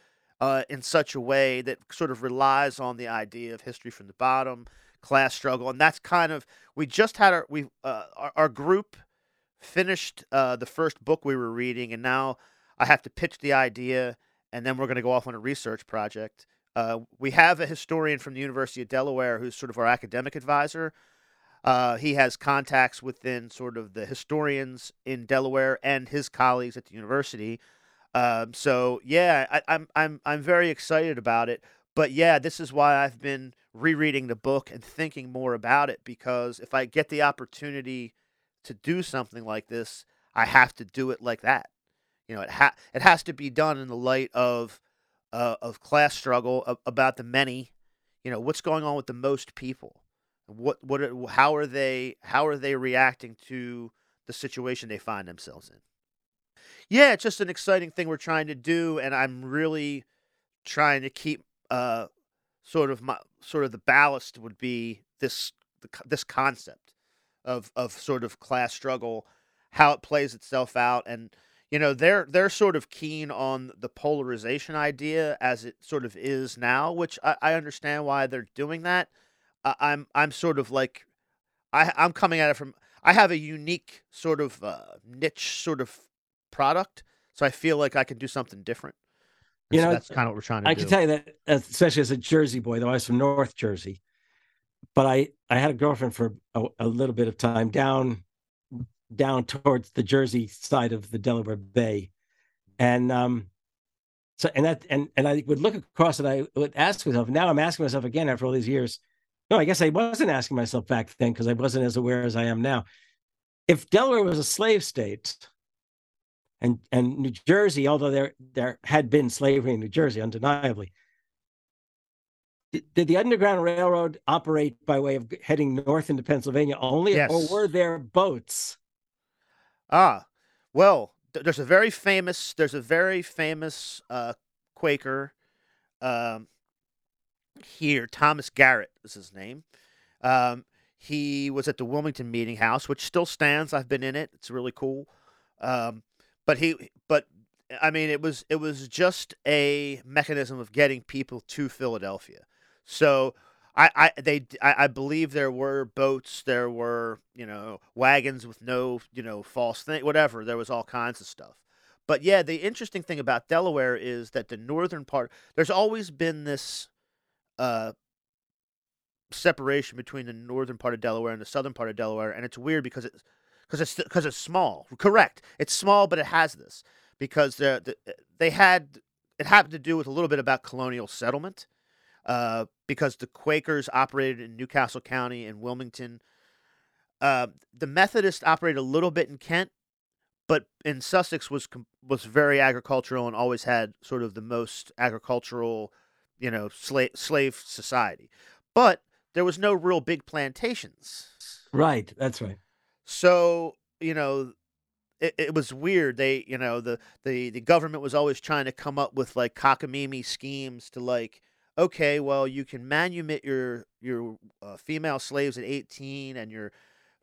uh, in such a way that sort of relies on the idea of history from the bottom, class struggle, and that's kind of we just had our we uh, our, our group finished uh, the first book we were reading, and now I have to pitch the idea, and then we're going to go off on a research project. Uh, we have a historian from the University of Delaware who's sort of our academic advisor. Uh, he has contacts within sort of the historians in Delaware and his colleagues at the university. Um, so yeah, I, I'm I'm I'm very excited about it. But yeah, this is why I've been rereading the book and thinking more about it because if I get the opportunity to do something like this, I have to do it like that. You know, it ha- it has to be done in the light of uh, of class struggle about the many. You know, what's going on with the most people? What what are, how are they how are they reacting to the situation they find themselves in? Yeah, it's just an exciting thing we're trying to do, and I'm really trying to keep uh, sort of my sort of the ballast would be this this concept of of sort of class struggle, how it plays itself out, and you know they're they're sort of keen on the polarization idea as it sort of is now, which I, I understand why they're doing that. I'm I'm sort of like I I'm coming at it from I have a unique sort of uh, niche sort of product, so I feel like I can do something different. You know, that's kind of what we're trying to I do. can tell you that, especially as a Jersey boy, though I was from North Jersey, but I I had a girlfriend for a, a little bit of time down down towards the Jersey side of the Delaware Bay, and um, so and that and and I would look across and I would ask myself. Now I'm asking myself again after all these years. No, I guess I wasn't asking myself back then because I wasn't as aware as I am now. If Delaware was a slave state, and and New Jersey, although there there had been slavery in New Jersey, undeniably, did, did the Underground Railroad operate by way of heading north into Pennsylvania only, Yes. or were there boats? Ah, well, th- there's a very famous there's a very famous uh, Quaker um, here. Thomas Garrett is his name. Um, he was at the Wilmington Meeting House, which still stands. I've been in it. It's really cool. Um, but he, but I mean, it was it was just a mechanism of getting people to Philadelphia. So I, I they I, I believe there were boats, there were you know wagons with no you know false thing, whatever. There was all kinds of stuff. But yeah, the interesting thing about Delaware is that the northern part, there's always been this uh, separation between the northern part of Delaware and the southern part of Delaware, and it's weird because it's because it's because it's small. Correct, it's small, but it has this because the, the they had it happened to do with a little bit about colonial settlement uh, because the Quakers operated in New Castle County and Wilmington. Uh, the Methodists operated a little bit in Kent, but in Sussex was was very agricultural and always had sort of the most agricultural, you know, slave slave society. But there was no real big plantations. Right, that's right. So, you know, it, it was weird. They, you know, the, the, the government was always trying to come up with like cockamamie schemes to like, okay, well, you can manumit your your uh, female slaves at 18 and your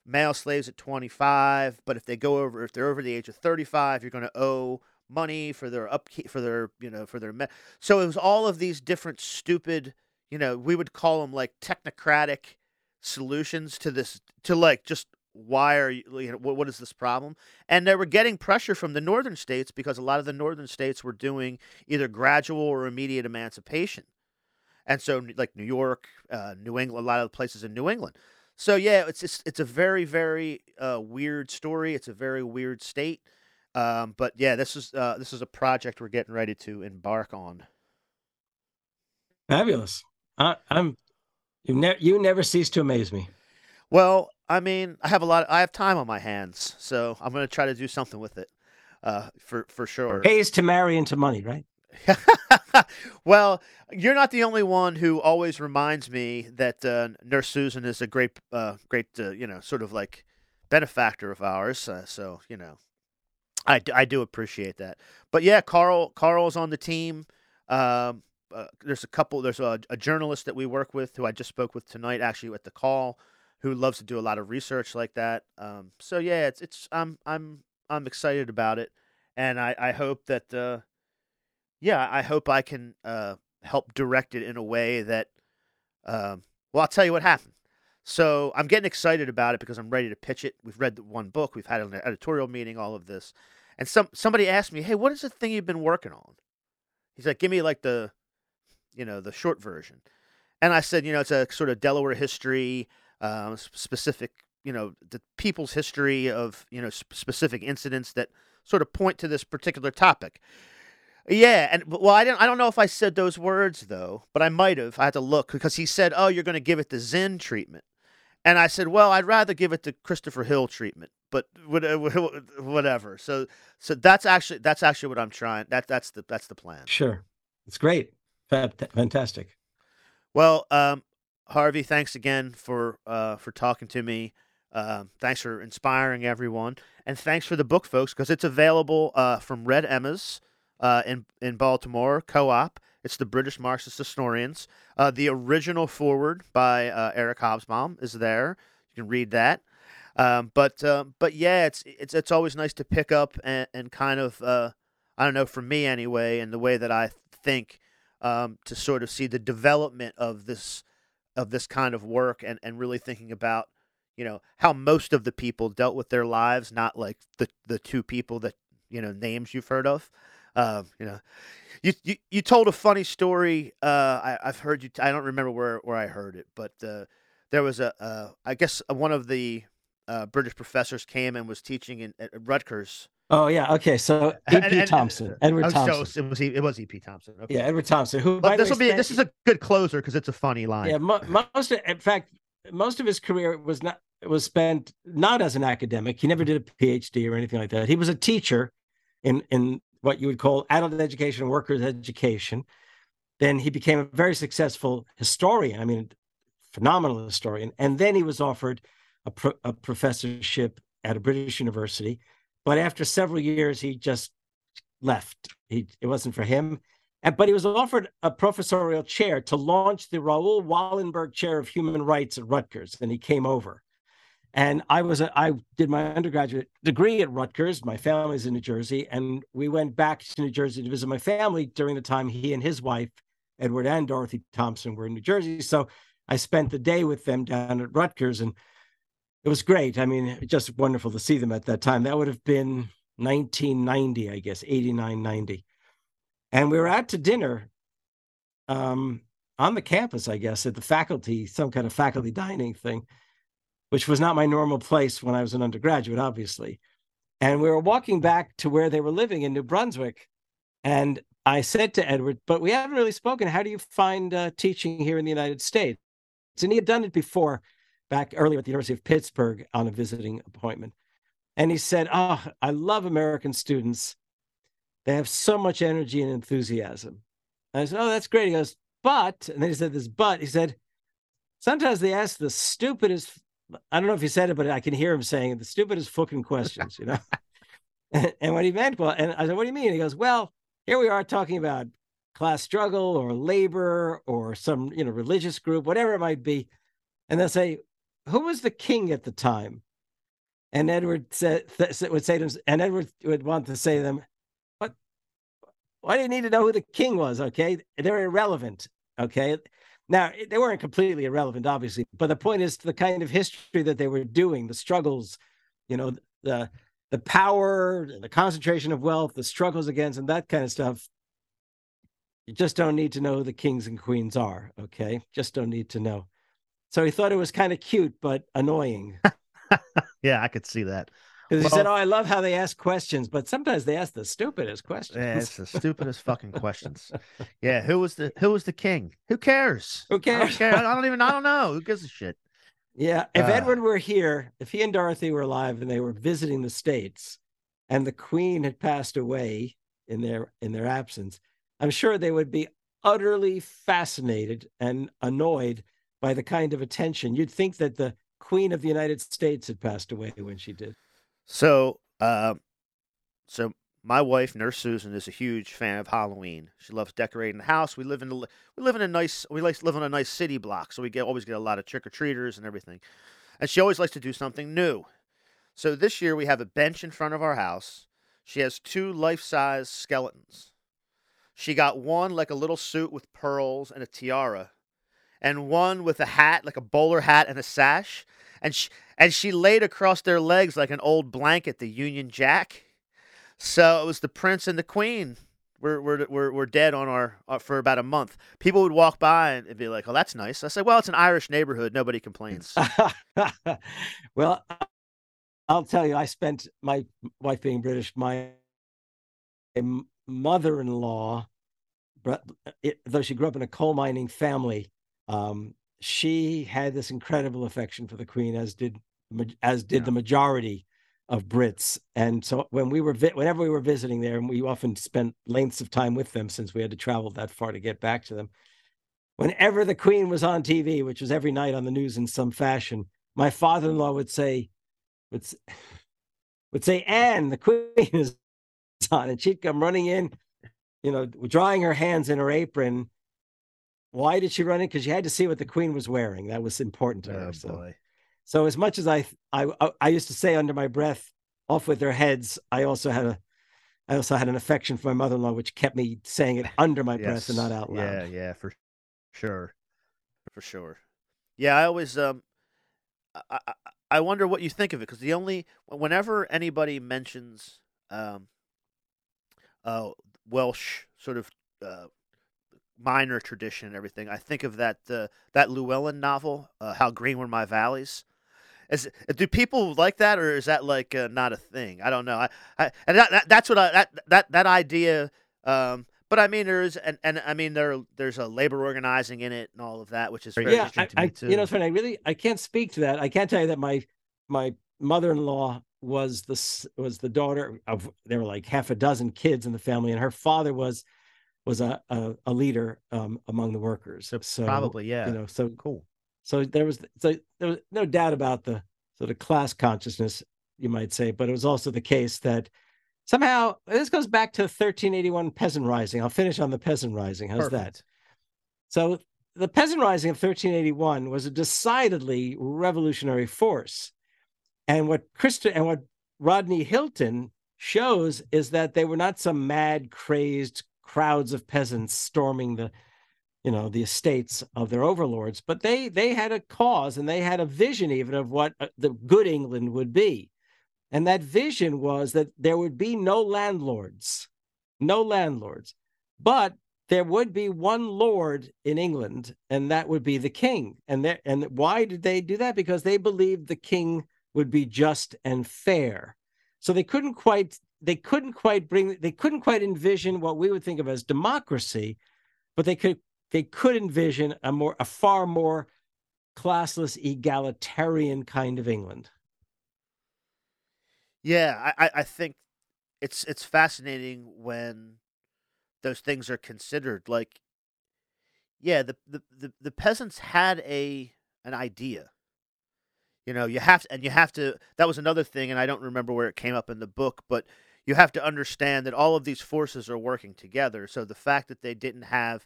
male slaves at 25, but if they go over if they're over the age of 35, you're going to owe money for their upkeep for their, you know, for their me- So it was all of these different stupid, you know, we would call them like technocratic solutions to this to like just why are you, you know, what, what is this problem? And they were getting pressure from the northern states because a lot of the northern states were doing either gradual or immediate emancipation. And so, like New York, uh, New England, a lot of the places in New England. So yeah, it's it's, it's a very very uh, weird story. It's a very weird state. Um, but yeah, this is uh, this is a project we're getting ready to embark on. Fabulous. I, I'm you never you never cease to amaze me. Well, I mean, I have a lot. I have time on my hands, so I'm going to try to do something with it, uh, for for sure. Pays to marry into money, right? well, you're not the only one who always reminds me that uh, Nurse Susan is a great, uh, great, uh, you know, sort of like benefactor of ours. Uh, so you know, I, d- I do appreciate that. But yeah, Carl Carl's on the team. Um, uh, there's a couple. There's a, a journalist that we work with who I just spoke with tonight, actually at the call, who loves to do a lot of research like that. Um, so yeah, it's it's I'm I'm I'm excited about it, and I I hope that uh, yeah, I hope I can uh, help direct it in a way that um, well, I'll tell you what happened. So I'm getting excited about it because I'm ready to pitch it. We've read the one book, we've had an editorial meeting, all of this, and some somebody asked me, "Hey, what is the thing you've been working on?" He's like, "Give me like the, you know, the short version," and I said, "You know, it's a sort of Delaware history, um, specific, you know, the people's history of you know sp- specific incidents that sort of point to this particular topic." Yeah, and well, I don't. I don't know if I said those words though, but I might have. I had to look because he said, "Oh, you're going to give it the Zinn treatment," and I said, "Well, I'd rather give it the Christopher Hill treatment." But whatever. So, so that's actually that's actually what I'm trying. That that's the that's the plan. Sure, it's great, fantastic. Well, um, Harvey, thanks again for uh, for talking to me. Uh, thanks for inspiring everyone, and thanks for the book, folks, because it's available uh, from Red Emma's uh, in in Baltimore co-op. It's the British Marxist Historians. Uh, the original foreword by uh, Eric Hobsbawm is there. You can read that. Um, but uh, but yeah, it's it's it's always nice to pick up and, and kind of I don't know for me anyway, and the way that I think um, to sort of see the development of this of this kind of work and, and really thinking about you know how most of the people dealt with their lives, not like the the two people that you know names you've heard of. Uh, you know, you, you you told a funny story. Uh, I, I've heard you. I don't remember where, where I heard it, but uh, there was a. Uh, I guess uh, one of the uh, British professors came and was teaching in at Rutgers. Oh yeah, okay. So uh, E.P. Thompson, uh, Edward oh, Thompson. So it was it was E.P. Thompson. Okay. Yeah, Edward Thompson. Who? But this will be this is a good closer because it's a funny line. Yeah, most of, in fact, most of his career was not was spent not as an academic. He never did a PhD or anything like that. He was a teacher in in what you would call adult education, workers' education. Then he became a very successful historian. I mean, phenomenal historian. And then he was offered a, pro- a professorship at a British university. But after several years, he just left. He, it wasn't for him. And, but he was offered a professorial chair to launch the Raoul Wallenberg Chair of Human Rights at Rutgers, and he came over. And I was a, I did my undergraduate degree at Rutgers. My family's in New Jersey, and we went back to New Jersey to visit my family during the time he and his wife, Edward and Dorothy Thompson, were in New Jersey. So I spent the day with them down at Rutgers, and it was great. I mean, just wonderful to see them at that time. That would have been 1990, I guess, 89, 90. And we were out to dinner um, on the campus, I guess, at the faculty, some kind of faculty dining thing which was not my normal place when I was an undergraduate, obviously. And we were walking back to where they were living in New Brunswick. And I said to Edward, but we haven't really spoken. How do you find uh, teaching here in the United States? And he had done it before back earlier at the University of Pittsburgh on a visiting appointment. And he said, Oh, I love American students. They have so much energy and enthusiasm. And I said, Oh, that's great. He goes, But, and then he said this, but he said, Sometimes they ask the stupidest I don't know if he said it, but I can hear him saying the stupidest fucking questions, you know. and, what he meant, well, and I said, "What do you mean?" He goes, "Well, here we are talking about class struggle or labor or some you know religious group, whatever it might be," and they'll say, "Who was the king at the time?" And Edward said, would say to him, and Edward would want to say to them, "What? Why do you need to know who the king was? Okay, they're irrelevant. Okay." Now, eh, they weren't completely irrelevant, obviously, but the point is the kind of history that they were doing, the struggles, you know, the the power, the concentration of wealth, the struggles against, and that kind of stuff. You just don't need to know who the kings and queens are, okay? Just don't need to know. So he thought it was kind of cute, but annoying. yeah, I could see that. Because well, he said, "Oh, I love how they ask questions, but sometimes they ask the stupidest questions." Yeah, it's the stupidest fucking questions. Yeah, who was the who was the king? Who cares? Who cares? I don't, care. I don't even. I don't know. Who gives a shit? Yeah, if uh, Edward were here, if he and Dorothy were alive and they were visiting the states, and the Queen had passed away in their in their absence, I'm sure they would be utterly fascinated and annoyed by the kind of attention. You'd think that the Queen of the United States had passed away when she did. So, uh, so my wife, Nurse Susan, is a huge fan of Halloween. She loves decorating the house. We live in a, we live in a nice we like live in a nice city block, so we get always get a lot of trick or treaters and everything. And she always likes to do something new. So this year we have a bench in front of our house. She has two life-size skeletons. She got one like a little suit with pearls and a tiara, and one with a hat like a bowler hat and a sash. And she, and she laid across their legs like an old blanket the Union Jack. So it was the prince and the queen we're we're we're, we're dead on our uh, for about a month. People would walk by and be like, "Oh, that's nice." I said, "Well, it's an Irish neighborhood. Nobody complains." well, I'll tell you, I spent my wife being British, my mother-in-law, though she grew up in a coal mining family, um, she had this incredible affection for the Queen, as did as did yeah. the majority of Brits. And so when we were vi- whenever we were visiting there, and we often spent lengths of time with them since we had to travel that far to get back to them. Whenever the Queen was on TV, which was every night on the news in some fashion, my father-in-law would say, would, would say, Anne, the Queen is on, and she'd come running in, you know, drying her hands in her apron. Why did she run in? Because she had to see what the Queen was wearing. That was important to oh, her. So. Boy. So as much as I, I I used to say under my breath, off with their heads, I also had a I also had an affection for my mother-in-law, which kept me saying it under my yes. breath and not out loud. Yeah, yeah, for sure, for sure. Yeah, I always um, I I, I wonder what you think of it because the only whenever anybody mentions um, uh, Welsh sort of uh, minor tradition and everything, I think of that uh, that Llewellyn novel, uh, How Green Were My Valleys. Is do people like that, or is that like uh, not a thing? I don't know. I, I and that, that, that's what I that that that idea. Um, but I mean, there's and, and I mean there there's a labor organizing in it and all of that, which is very yeah. I, I you know, funny. I really I can't speak to that. I can't tell you that my my mother-in-law was the was the daughter of there were like half a dozen kids in the family, and her father was was a a, a leader um, among the workers. So, so, probably yeah, you know, so cool. So there was so there was no doubt about the sort of class consciousness, you might say, but it was also the case that somehow this goes back to 1381 peasant rising. I'll finish on the peasant rising. How's Perfect. that? So the peasant rising of 1381 was a decidedly revolutionary force. And what Christa and what Rodney Hilton shows is that they were not some mad, crazed crowds of peasants storming the you know the estates of their overlords but they they had a cause and they had a vision even of what uh, the good england would be. And that vision was that there would be no landlords no landlords but there would be one lord in england and that would be the king. And there and why did they do that? Because they believed the king would be just and fair. So they couldn't quite they couldn't quite bring they couldn't quite envision what we would think of as democracy but they could they could envision a more a far more classless egalitarian kind of england. Yeah i i think it's it's fascinating when those things are considered like yeah the the the, the peasants had a an idea. You know you have to and you have to that was another thing and i don't remember where it came up in the book but you have to understand that all of these forces are working together so the fact that they didn't have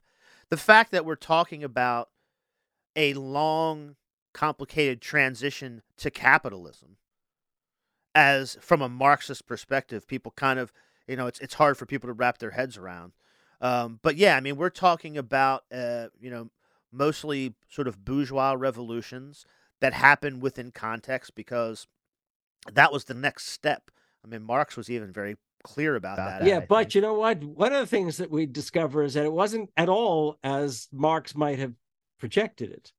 the fact that we're talking about a long, complicated transition to capitalism as from a Marxist perspective, people kind of, you know, it's it's hard for people to wrap their heads around. Um, but yeah, I mean, we're talking about, uh, you know, mostly sort of bourgeois revolutions that happen within context because that was the next step. I mean, Marx was even very clear about that. Yeah, I but think. you know what? One of the things that we discover is that it wasn't at all as Marx might have projected it.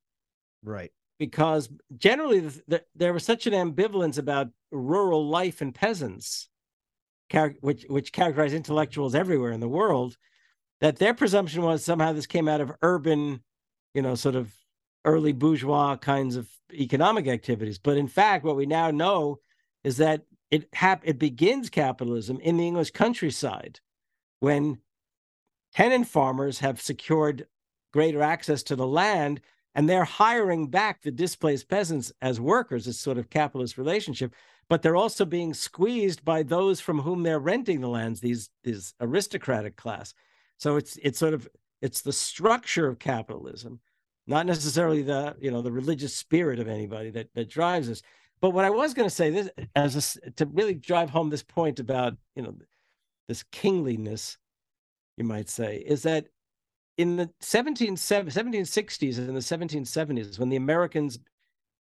Right. Because generally, the, the, there was such an ambivalence about rural life and peasants, which which characterize intellectuals everywhere in the world, that their presumption was somehow this came out of urban, you know, sort of early bourgeois kinds of economic activities. But in fact, what we now know is that it hap- it begins capitalism in the English countryside when tenant farmers have secured greater access to the land and they're hiring back the displaced peasants as workers it's sort of capitalist relationship but they're also being squeezed by those from whom they're renting the lands these these aristocratic class. So it's it's sort of it's the structure of capitalism not necessarily the you know the religious spirit of anybody that that drives us But what I was going to say this as a, to really drive home this point about you know this kingliness, you might say, is that in the 1760s and the 1770s, when the Americans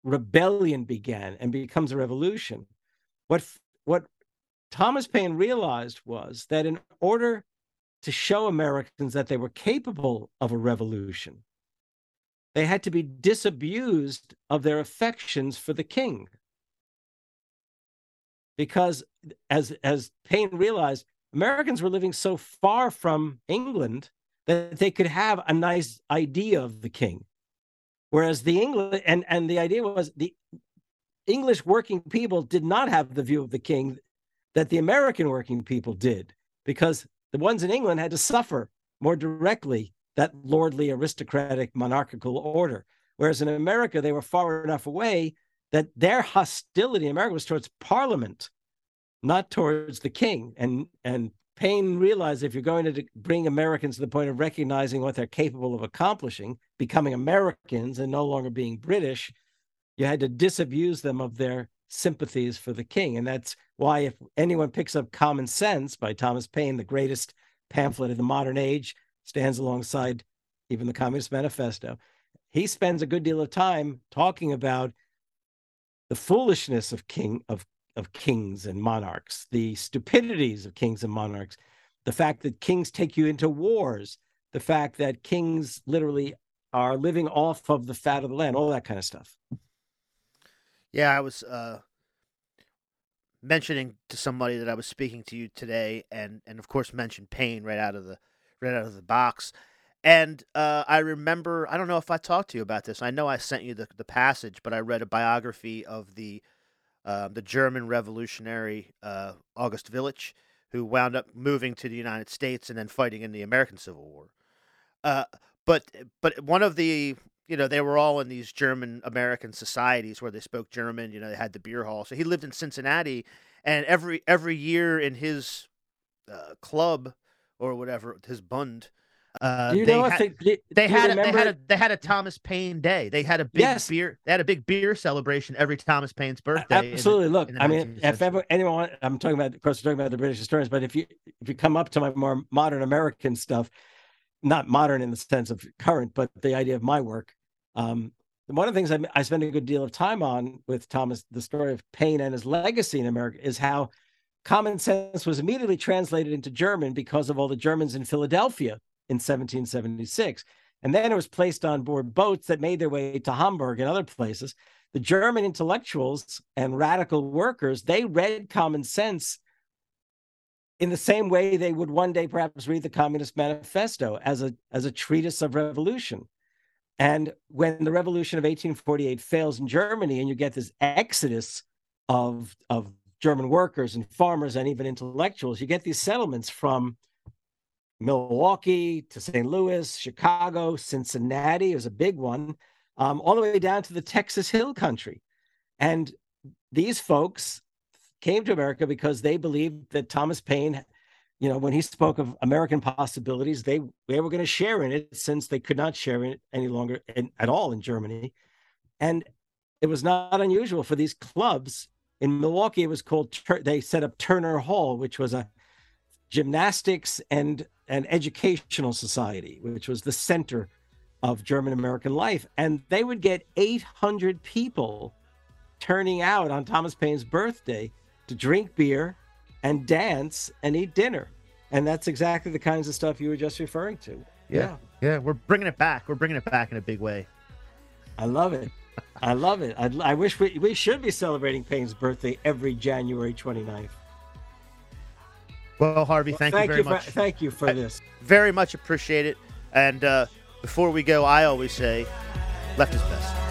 rebellion began and becomes a revolution, what what Thomas Paine realized was that in order to show Americans that they were capable of a revolution, they had to be disabused of their affections for the king. Because as as Paine realized, Americans were living so far from England that they could have a nice idea of the king. Whereas the English and, and the idea was the English working people did not have the view of the king that the American working people did, because the ones in England had to suffer more directly that lordly aristocratic monarchical order. Whereas in America, they were far enough away that their hostility in America was towards Parliament, not towards the king. And and Paine realized if you're going to bring Americans to the point of recognizing what they're capable of accomplishing, becoming Americans and no longer being British, you had to disabuse them of their sympathies for the king. And that's why, if anyone picks up Common Sense by Thomas Paine, the greatest pamphlet of the modern age, stands alongside even the Communist Manifesto. He spends a good deal of time talking about the foolishness of king of of kings and monarchs, the stupidities of kings and monarchs, the fact that kings take you into wars, the fact that kings literally are living off of the fat of the land, all that kind of stuff. Yeah, I was uh, mentioning to somebody that I was speaking to you today, and and of course mentioned Paine right out of the right out of the box. And uh, I remember, I don't know if I talked to you about this. I know I sent you the, the passage, but I read a biography of the uh, the German revolutionary uh, August Willich, who wound up moving to the United States and then fighting in the American Civil War. Uh, but but one of the you know they were all in these German American societies where they spoke German. You know they had the beer hall. So he lived in Cincinnati, and every every year in his uh, club or whatever his Bund uh, you they know had, they, they had a, they had a they had a Thomas Paine day. They had a big yes. beer. They had a big beer celebration every Thomas Paine's birthday. Absolutely. The, Look, I mean, if ever anyone, I'm talking about, of course, we're talking about the British historians, but if you if you come up to my more modern American stuff, not modern in the sense of current, but the idea of my work. Um, one of the things I, I spend a good deal of time on with Thomas, the story of Paine and his legacy in America, is how common sense was immediately translated into German because of all the Germans in Philadelphia in 1776. And then it was placed on board boats that made their way to Hamburg and other places. The German intellectuals and radical workers, they read common sense in the same way they would one day perhaps read the Communist Manifesto as a, as a treatise of revolution. And when the revolution of 1848 fails in Germany and you get this exodus of, of German workers and farmers and even intellectuals, you get these settlements from Milwaukee to St. Louis, Chicago, Cincinnati It was a big one, um, all the way down to the Texas Hill Country. And these folks came to America because they believed that Thomas Paine, you know, when he spoke of American possibilities, they they were going to share in it since they could not share in it any longer in, at all in Germany. And it was not unusual for these clubs in Milwaukee. It was called. They set up Turner Hall, which was a gymnastics and an educational society, which was the center of German American life. And they would get 800 people turning out on Thomas Paine's birthday to drink beer and dance and eat dinner. And that's exactly the kinds of stuff you were just referring to. Yeah. Yeah. yeah we're bringing it back. We're bringing it back in a big way. I love it. I love it. I, I wish we, we should be celebrating Paine's birthday every January 29th. Well, Harvey, well, thank, thank, you very you much. For, thank you for I this. Very much appreciate it. And uh, before we go, I always say, left is best.